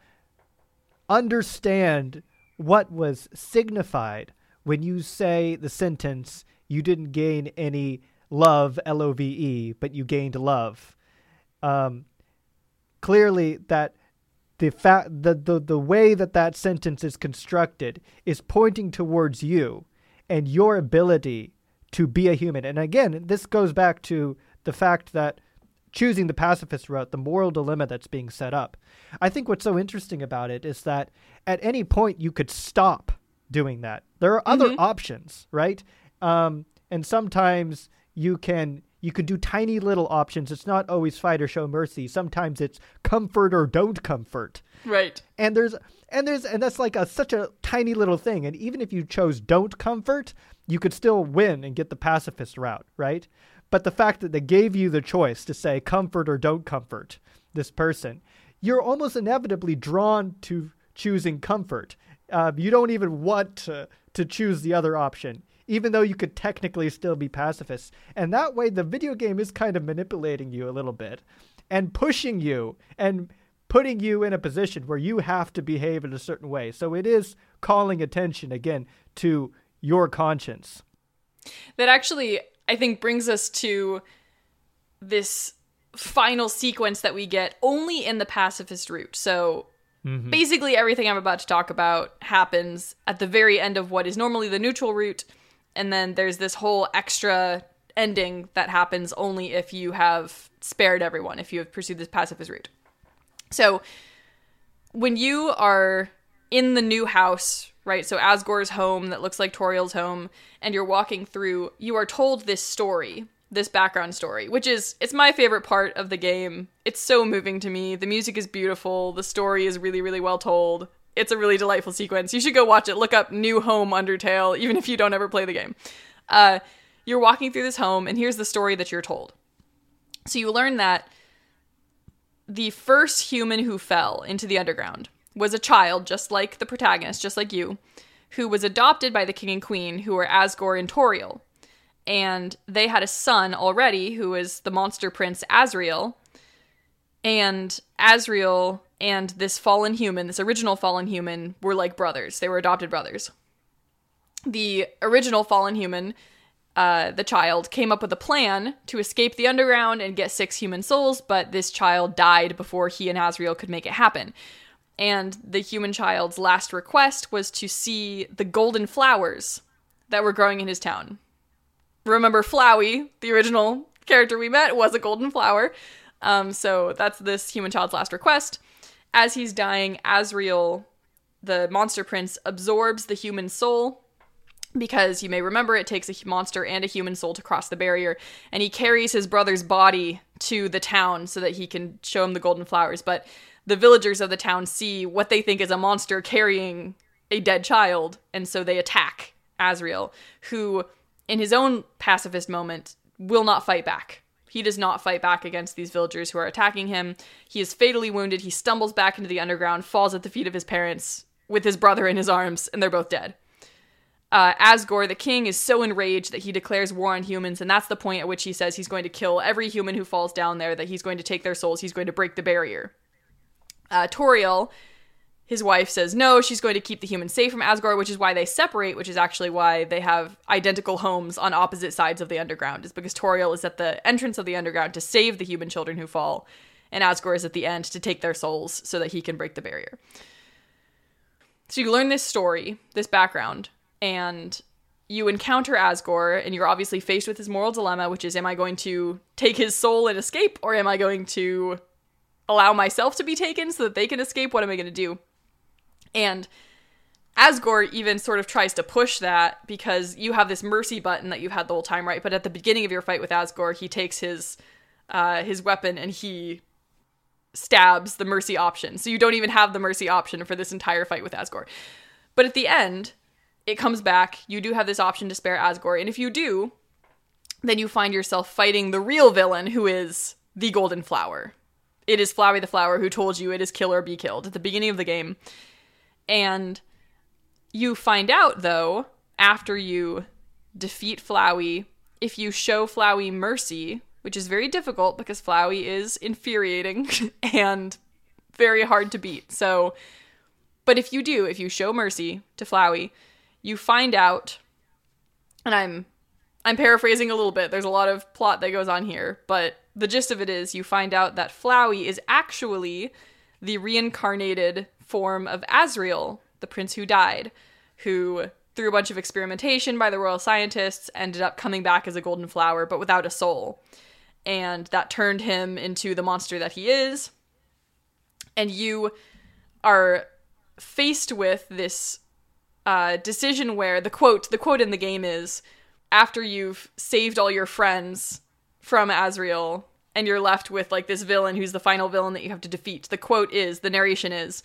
understand what was signified when you say the sentence you didn't gain any love l-o-v-e but you gained love. Um, clearly that the fact the, the the way that that sentence is constructed is pointing towards you and your ability to be a human. And again this goes back to the fact that choosing the pacifist route, the moral dilemma that's being set up. I think what's so interesting about it is that at any point you could stop doing that. There are other mm-hmm. options, right? Um, and sometimes you can you can do tiny little options. It's not always fight or show mercy. Sometimes it's comfort or don't comfort. Right. And there's and there's and that's like a such a tiny little thing. And even if you chose don't comfort, you could still win and get the pacifist route, right? But the fact that they gave you the choice to say comfort or don't comfort this person, you're almost inevitably drawn to choosing comfort. Uh, you don't even want to, to choose the other option, even though you could technically still be pacifist. And that way, the video game is kind of manipulating you a little bit and pushing you and putting you in a position where you have to behave in a certain way. So it is calling attention again to your conscience. That actually, I think, brings us to this final sequence that we get only in the pacifist route. So mm-hmm. basically, everything I'm about to talk about happens at the very end of what is normally the neutral route. And then there's this whole extra ending that happens only if you have spared everyone, if you have pursued this pacifist route. So when you are in the new house, right? So Asgore's home that looks like Toriel's home, and you're walking through, you are told this story, this background story, which is it's my favorite part of the game. It's so moving to me. The music is beautiful, the story is really, really well told. It's a really delightful sequence. You should go watch it. Look up New Home Undertale, even if you don't ever play the game. Uh, you're walking through this home, and here's the story that you're told. So you learn that the first human who fell into the underground was a child, just like the protagonist, just like you, who was adopted by the king and queen, who were Asgore and Toriel. And they had a son already, who was the monster prince Asriel. And Asriel and this fallen human, this original fallen human, were like brothers. They were adopted brothers. The original fallen human uh, the child came up with a plan to escape the underground and get six human souls, but this child died before he and Asriel could make it happen. And the human child's last request was to see the golden flowers that were growing in his town. Remember, Flowey, the original character we met, was a golden flower. Um, so that's this human child's last request. As he's dying, Asriel, the monster prince, absorbs the human soul because you may remember it takes a monster and a human soul to cross the barrier and he carries his brother's body to the town so that he can show him the golden flowers but the villagers of the town see what they think is a monster carrying a dead child and so they attack Asriel who in his own pacifist moment will not fight back. He does not fight back against these villagers who are attacking him. He is fatally wounded. He stumbles back into the underground falls at the feet of his parents with his brother in his arms and they're both dead. Uh, Asgore, the king, is so enraged that he declares war on humans, and that's the point at which he says he's going to kill every human who falls down there, that he's going to take their souls, he's going to break the barrier. Uh, Toriel, his wife, says no, she's going to keep the humans safe from Asgore, which is why they separate, which is actually why they have identical homes on opposite sides of the underground, is because Toriel is at the entrance of the underground to save the human children who fall, and Asgore is at the end to take their souls so that he can break the barrier. So you learn this story, this background, and you encounter Asgore, and you're obviously faced with his moral dilemma, which is am I going to take his soul and escape, or am I going to allow myself to be taken so that they can escape? What am I going to do? And Asgore even sort of tries to push that because you have this mercy button that you've had the whole time, right? But at the beginning of your fight with Asgore, he takes his uh, his weapon and he stabs the mercy option. So you don't even have the mercy option for this entire fight with Asgore. But at the end, it comes back. You do have this option to spare Asgore, and if you do, then you find yourself fighting the real villain, who is the Golden Flower. It is Flowey the Flower who told you it is kill or be killed at the beginning of the game. And you find out, though, after you defeat Flowey, if you show Flowey mercy, which is very difficult because Flowey is infuriating and very hard to beat. So, but if you do, if you show mercy to Flowey, you find out, and I'm I'm paraphrasing a little bit. There's a lot of plot that goes on here, but the gist of it is you find out that Flowey is actually the reincarnated form of Asriel, the prince who died, who through a bunch of experimentation by the royal scientists ended up coming back as a golden flower but without a soul. And that turned him into the monster that he is. And you are faced with this uh, decision where the quote the quote in the game is after you've saved all your friends from Asriel and you're left with like this villain who's the final villain that you have to defeat. The quote is the narration is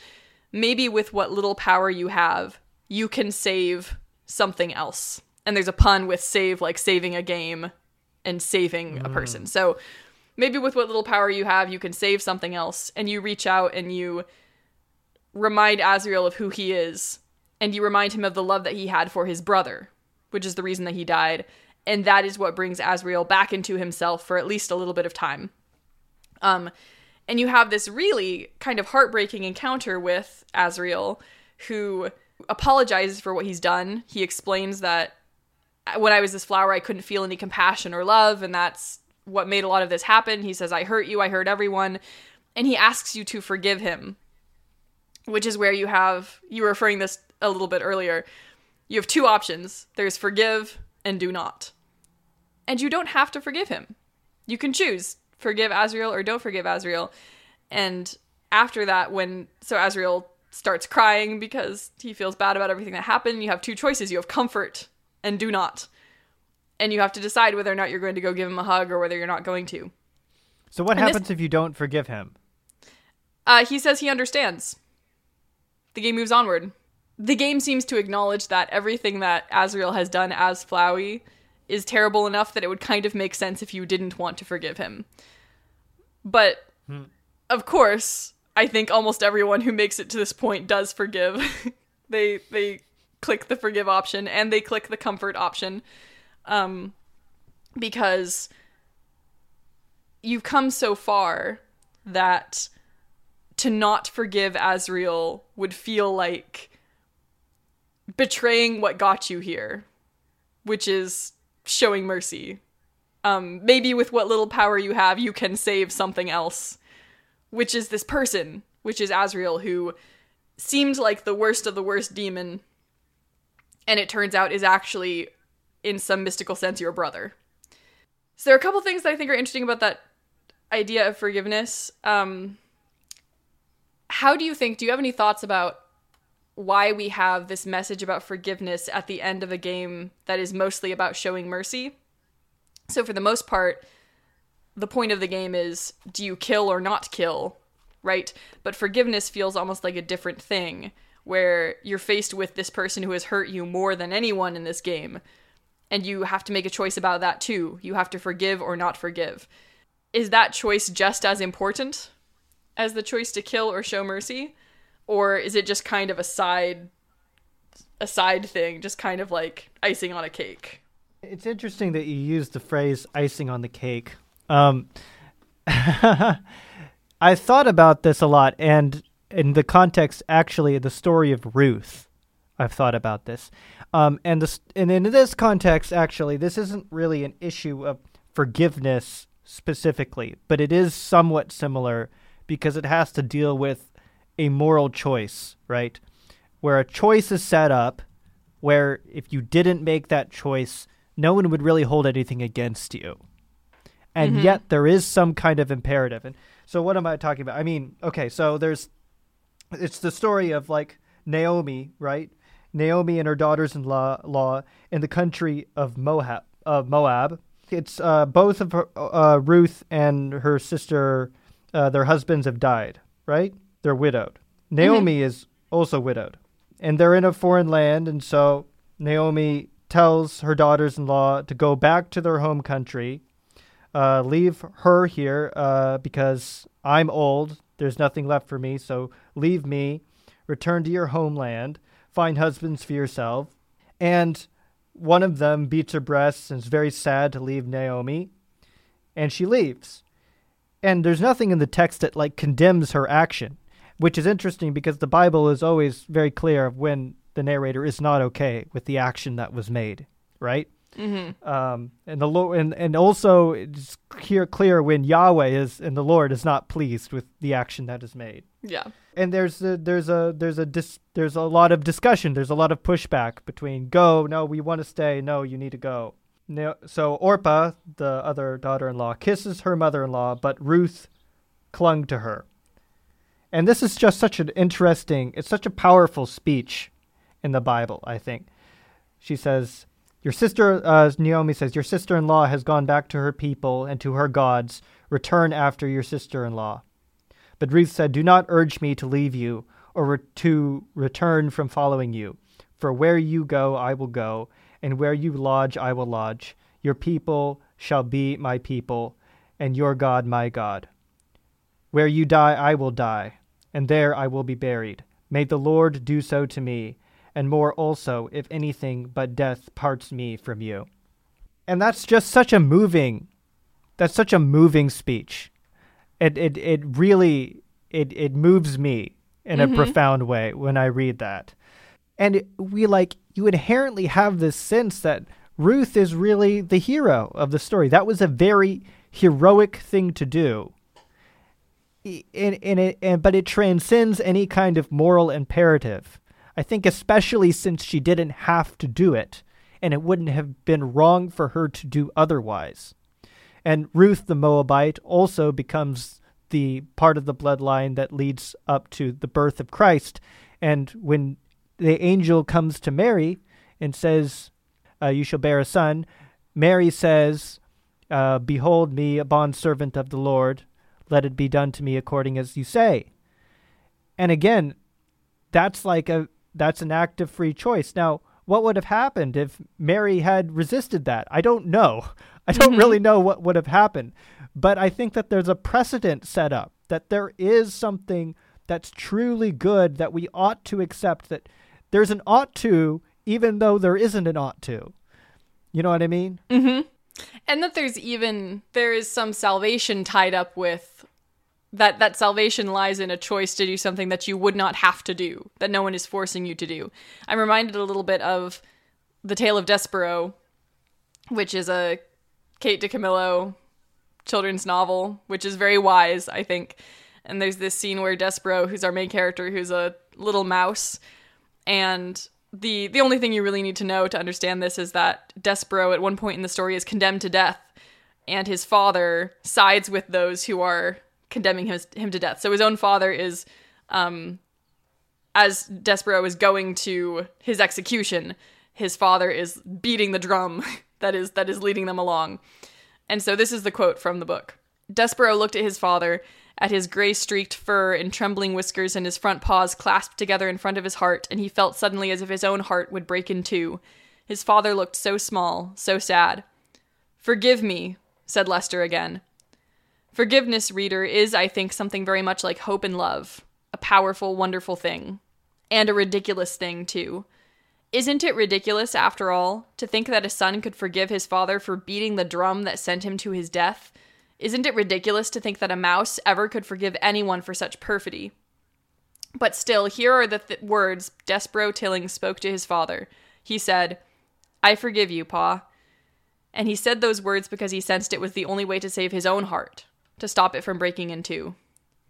maybe with what little power you have, you can save something else. And there's a pun with save like saving a game and saving a mm. person. So maybe with what little power you have, you can save something else and you reach out and you remind Asriel of who he is and you remind him of the love that he had for his brother, which is the reason that he died. And that is what brings Asriel back into himself for at least a little bit of time. Um, and you have this really kind of heartbreaking encounter with Asriel, who apologizes for what he's done. He explains that when I was this flower, I couldn't feel any compassion or love, and that's what made a lot of this happen. He says, I hurt you, I hurt everyone. And he asks you to forgive him, which is where you have, you were referring this a little bit earlier. You have two options there's forgive and do not. And you don't have to forgive him. You can choose forgive Asriel or don't forgive Asriel. And after that, when so Asriel starts crying because he feels bad about everything that happened, you have two choices. You have comfort and do not. And you have to decide whether or not you're going to go give him a hug or whether you're not going to. So what And this- happens if you don't forgive him? Uh, he says he understands. The game moves onward. The game seems to acknowledge that everything that Asriel has done as Flowey is terrible enough that it would kind of make sense if you didn't want to forgive him. But, of course, I think almost everyone who makes it to this point does forgive. they they click the forgive option and they click the comfort option, um, because you've come so far that to not forgive Asriel would feel like betraying what got you here, which is showing mercy. Um, maybe with what little power you have, you can save something else, which is this person, which is Asriel, who seemed like the worst of the worst demon, and it turns out is actually, in some mystical sense, your brother. So there are a couple things that I think are interesting about that idea of forgiveness. Um, how do you think? Do you have any thoughts about why we have this message about forgiveness at the end of a game that is mostly about showing mercy? So, for the most part, the point of the game is do you kill or not kill, right? But forgiveness feels almost like a different thing, where you're faced with this person who has hurt you more than anyone in this game, and you have to make a choice about that too. You have to forgive or not forgive. Is that choice just as important as the choice to kill or show mercy? Or is it just kind of a side a side thing, just kind of like icing on a cake? It's interesting that you use the phrase icing on the cake. Um, I thought about this a lot, and in the context, actually, the story of Ruth, I've thought about this. Um, and this, and in this context, actually, this isn't really an issue of forgiveness specifically, but it is somewhat similar because it has to deal with a moral choice, right? Where a choice is set up, where if you didn't make that choice, no one would really hold anything against you. And yet there is some kind of imperative. And so what am I talking about? I mean, okay, so there's it's the story of like Naomi, right? Naomi and her daughters-in-law law in the country of Moab. Of Moab. It's uh, both of her, uh, Ruth and her sister. Uh, their husbands have died, right? They're widowed. Naomi is also widowed, and they're in a foreign land, and so Naomi tells her daughters-in-law to go back to their home country uh, leave her here uh, because I'm old. There's nothing left for me. So leave me, return to your homeland, find husbands for yourself. And one of them beats her breasts and is very sad to leave Naomi. And she leaves. And there's nothing in the text that like condemns her action, which is interesting because the Bible is always very clear of when the narrator is not okay with the action that was made, right? um, and the Lord, and, and also it's clear clear when Yahweh is and the Lord is not pleased with the action that is made. Yeah. And there's a, there's a there's a dis, there's a lot of discussion. There's a lot of pushback between go, no, we want to stay, no, you need to go. No, so Orpah, the other daughter-in-law, kisses her mother-in-law, but Ruth clung to her. And this is just such an interesting, it's such a powerful speech in the Bible, I think. She says, Your sister, uh, Naomi says, Your sister in law has gone back to her people and to her gods. Return after your sister in law. But Ruth said, Do not urge me to leave you or re- to return from following you. For where you go, I will go, and where you lodge, I will lodge. Your people shall be my people, and your God my God. Where you die, I will die, and there I will be buried. May the Lord do so to me, and more also, if anything but death parts me from you. And that's just such a moving that's such a moving speech. It it it really it it moves me in a mm-hmm. profound way when I read that. And we like you inherently have this sense that Ruth is really the hero of the story. That was a very heroic thing to do. In, in it, and, but it transcends any kind of moral imperative. I think, especially since she didn't have to do it, and it wouldn't have been wrong for her to do otherwise. And Ruth the Moabite also becomes the part of the bloodline that leads up to the birth of Christ. And when the angel comes to Mary and says, uh, You shall bear a son, Mary says, uh, Behold me, a bondservant of the Lord. Let it be done to me according as you say. And again, that's like a that's an act of free choice. Now, what would have happened if Mary had resisted that? I don't know. I don't mm-hmm. really know what would have happened. But I think that there's a precedent set up that there is something that's truly good that we ought to accept that there's an ought to even though there isn't an ought to. You know what I mean? Mm-hmm. And that there's even there is some salvation tied up with that that salvation lies in a choice to do something that you would not have to do, that no one is forcing you to do. I'm reminded a little bit of The Tale of Despereaux, which is a Kate DiCamillo children's novel, which is very wise, I think. And there's this scene where Despereaux, who's our main character, who's a little mouse, and the the only thing you really need to know to understand this is that Despereaux at one point in the story is condemned to death, and his father sides with those who are condemning him, him to death. So his own father is, um, as Despereaux is going to his execution, his father is beating the drum that is that is leading them along. And so this is the quote from the book. Despereaux looked at his father, at his gray streaked fur and trembling whiskers and his front paws clasped together in front of his heart, and he felt suddenly as if his own heart would break in two. His father looked so small, so sad. Forgive me, said Lester again. Forgiveness, reader, is, I think, something very much like hope and love. A powerful, wonderful thing. And a ridiculous thing, too. Isn't it ridiculous, after all, to think that a son could forgive his father for beating the drum that sent him to his death? Isn't it ridiculous to think that a mouse ever could forgive anyone for such perfidy? But still, here are the th- words Despereaux Tilling spoke to his father. He said, I forgive you, Pa. And he said those words because he sensed it was the only way to save his own heart, to stop it from breaking in two.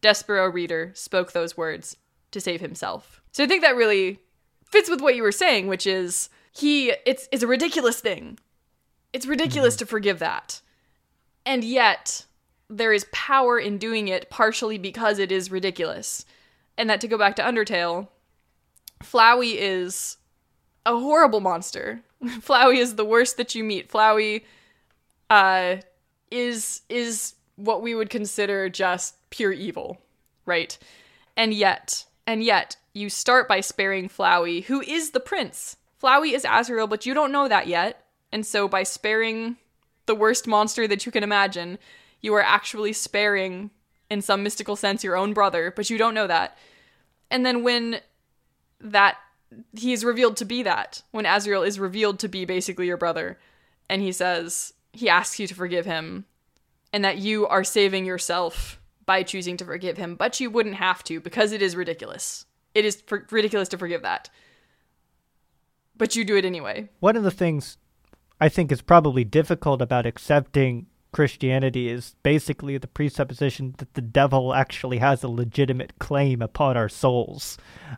Despereaux Reader spoke those words to save himself. So I think that really fits with what you were saying, which is he it's it's a ridiculous thing. It's ridiculous mm-hmm. to forgive that. And yet there is power in doing it partially because it is ridiculous. And that to go back to Undertale, Flowey is a horrible monster. Flowey is the worst that you meet. Flowey uh is is what we would consider just pure evil, right? And yet, and yet, you start by sparing Flowey, who is the prince. Flowey is Asriel, but you don't know that yet. And so by sparing the worst monster that you can imagine, you are actually sparing, in some mystical sense, your own brother, but you don't know that. And then when that he is revealed to be that, when Asriel is revealed to be basically your brother, and he says he asks you to forgive him, and that you are saving yourself by choosing to forgive him, but you wouldn't have to because it is ridiculous. It is ridiculous to forgive that. But you do it anyway. One of the things I think is probably difficult about accepting Christianity is basically the presupposition that the devil actually has a legitimate claim upon our souls.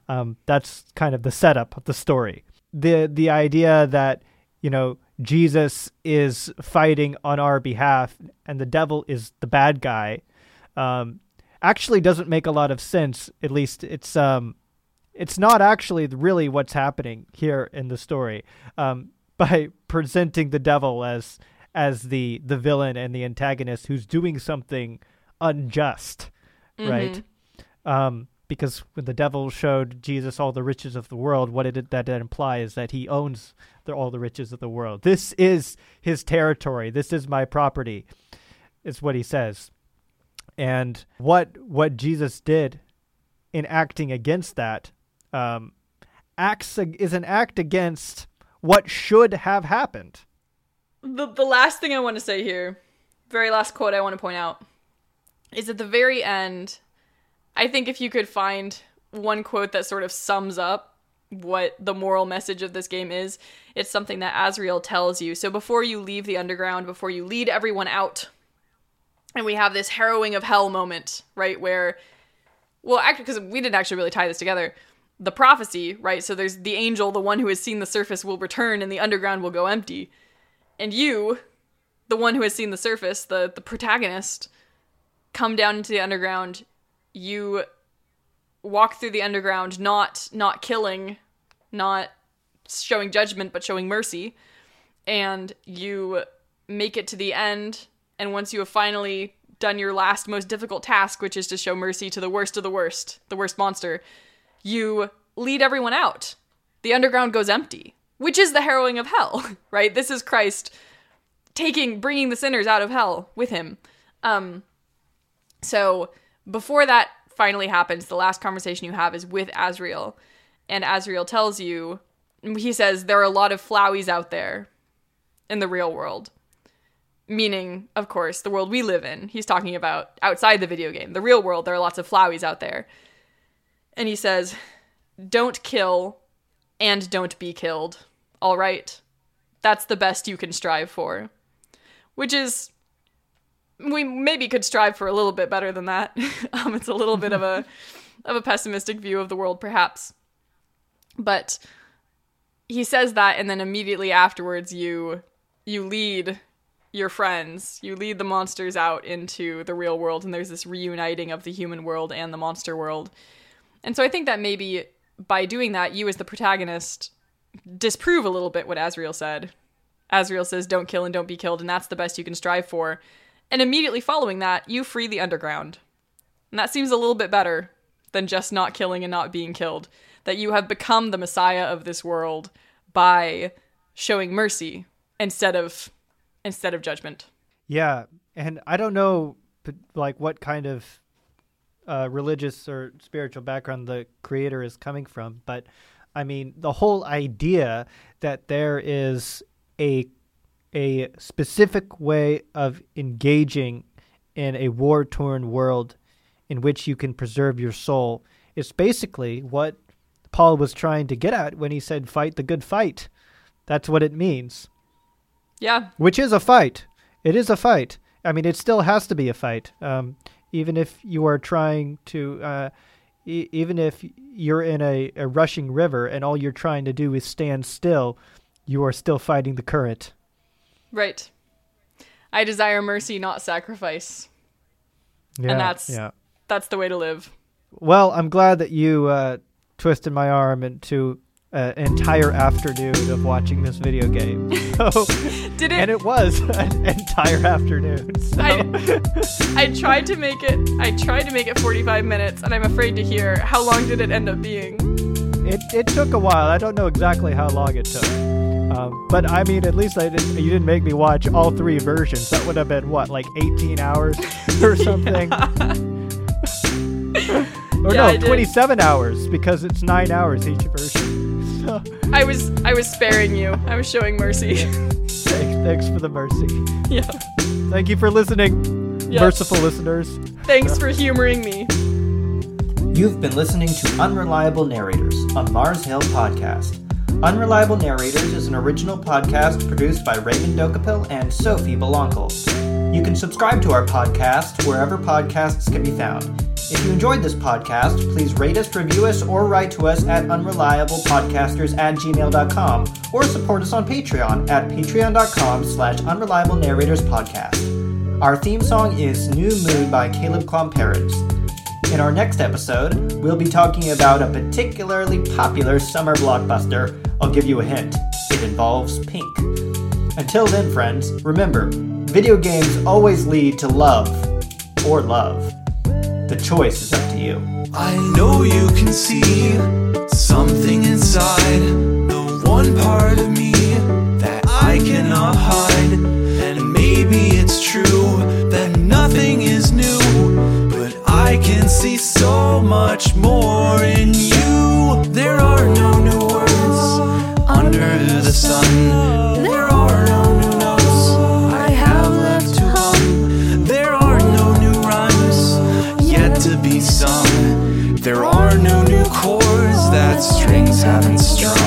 Um, that's kind of the setup of the story. the The idea that you know Jesus is fighting on our behalf and the devil is the bad guy um, actually doesn't make a lot of sense. At least it's um, it's not actually really what's happening here in the story. Um, by presenting the devil as as the the villain and the antagonist who's doing something unjust, right? Um, because when the devil showed Jesus all the riches of the world, what did it, that imply is that he owns the, all the riches of the world. This is his territory. This is my property. Is what he says. And what what Jesus did in acting against that um, acts is an act against what should have happened. the the last thing I want to say here, very last quote I want to point out, is at the very end. I think if you could find one quote that sort of sums up what the moral message of this game is, it's something that Asriel tells you. So before you leave the underground, before you lead everyone out, and we have this harrowing of hell moment, right? Where, well, actually, because we didn't actually really tie this together. The prophecy, right? So there's the angel, the one who has seen the surface will return, and the underground will go empty and you, the one who has seen the surface, the the protagonist, come down into the underground. You walk through the underground, not not killing, not showing judgment, but showing mercy, and you make it to the end. And once you have finally done your last most difficult task, which is to show mercy to the worst of the worst, the worst monster, you lead everyone out. The underground goes empty, which is the harrowing of hell, right? This is Christ taking, bringing the sinners out of hell with him. Um, so before that finally happens, the last conversation you have is with Asriel, and Asriel tells you, he says, there are a lot of flowies out there in the real world. Meaning, of course, the world we live in. He's talking about outside the video game. The real world, there are lots of flowies out there. And he says, don't kill and don't be killed. All right. That's the best you can strive for. Which is we maybe could strive for a little bit better than that. um, it's a little bit of a of a pessimistic view of the world perhaps. But he says that and then immediately afterwards you you lead your friends, you lead the monsters out into the real world and there's this reuniting of the human world and the monster world. And so I think that maybe by doing that, you as the protagonist disprove a little bit what Asriel said. Asriel says, don't kill and don't be killed, and that's the best you can strive for. And immediately following that, you free the underground. And that seems a little bit better than just not killing and not being killed. That you have become the messiah of this world by showing mercy instead of instead of judgment. Yeah, and I don't know, like what kind of uh, religious or spiritual background the creator is coming from, but I mean the whole idea that there is a a specific way of engaging in a war torn world in which you can preserve your soul is basically what Paul was trying to get at when he said fight the good fight. That's what it means. Yeah, Which is a fight. It is a fight. I mean, it still has to be a fight. Um, even if you are trying to, uh, e- even if you're in a, a rushing river and all you're trying to do is stand still, you are still fighting the current. right. I desire mercy, not sacrifice. Yeah, and that's- yeah. That's the way to live. Well, I'm glad that you uh, twisted my arm into uh, an entire afternoon of watching this video game. So, Did it? and it was an entire afternoon. So. I, I tried to make it. I tried to make it 45 minutes, and I'm afraid to hear how long did it end up being. It, it took a while. I don't know exactly how long it took. Um, but I mean, at least I didn't. You didn't make me watch all three versions. That would have been what, like 18 hours or something. or Yeah, no, did. 27 hours because it's nine hours each version. So I was I was sparing you. I was showing mercy. thanks, thanks for the mercy. yeah. Thank you for listening, Yeah. merciful listeners. Thanks for humoring me. You've been listening to Unreliable Narrators, a Mars Hill podcast. Unreliable Narrators is an original podcast produced by Raymond Dokapil and Sophie Belankel. You can subscribe to our podcast wherever podcasts can be found. If you enjoyed this podcast, please rate us, review us, or write to us at unreliablepodcasters at gmail.com or support us on Patreon at patreon.com slash unreliable narrators podcast. Our theme song is New Moon by Caleb Klomparens. In our next episode, we'll be talking about a particularly popular summer blockbuster. I'll give you a hint it involves pink. Until then, friends, remember video games always lead to love or love. The choice is up to you. I know you can see something inside the one part of me that I cannot hide. And maybe it's true that nothing is new, but I can see so much more in you. There are no new words under the sun. silent strong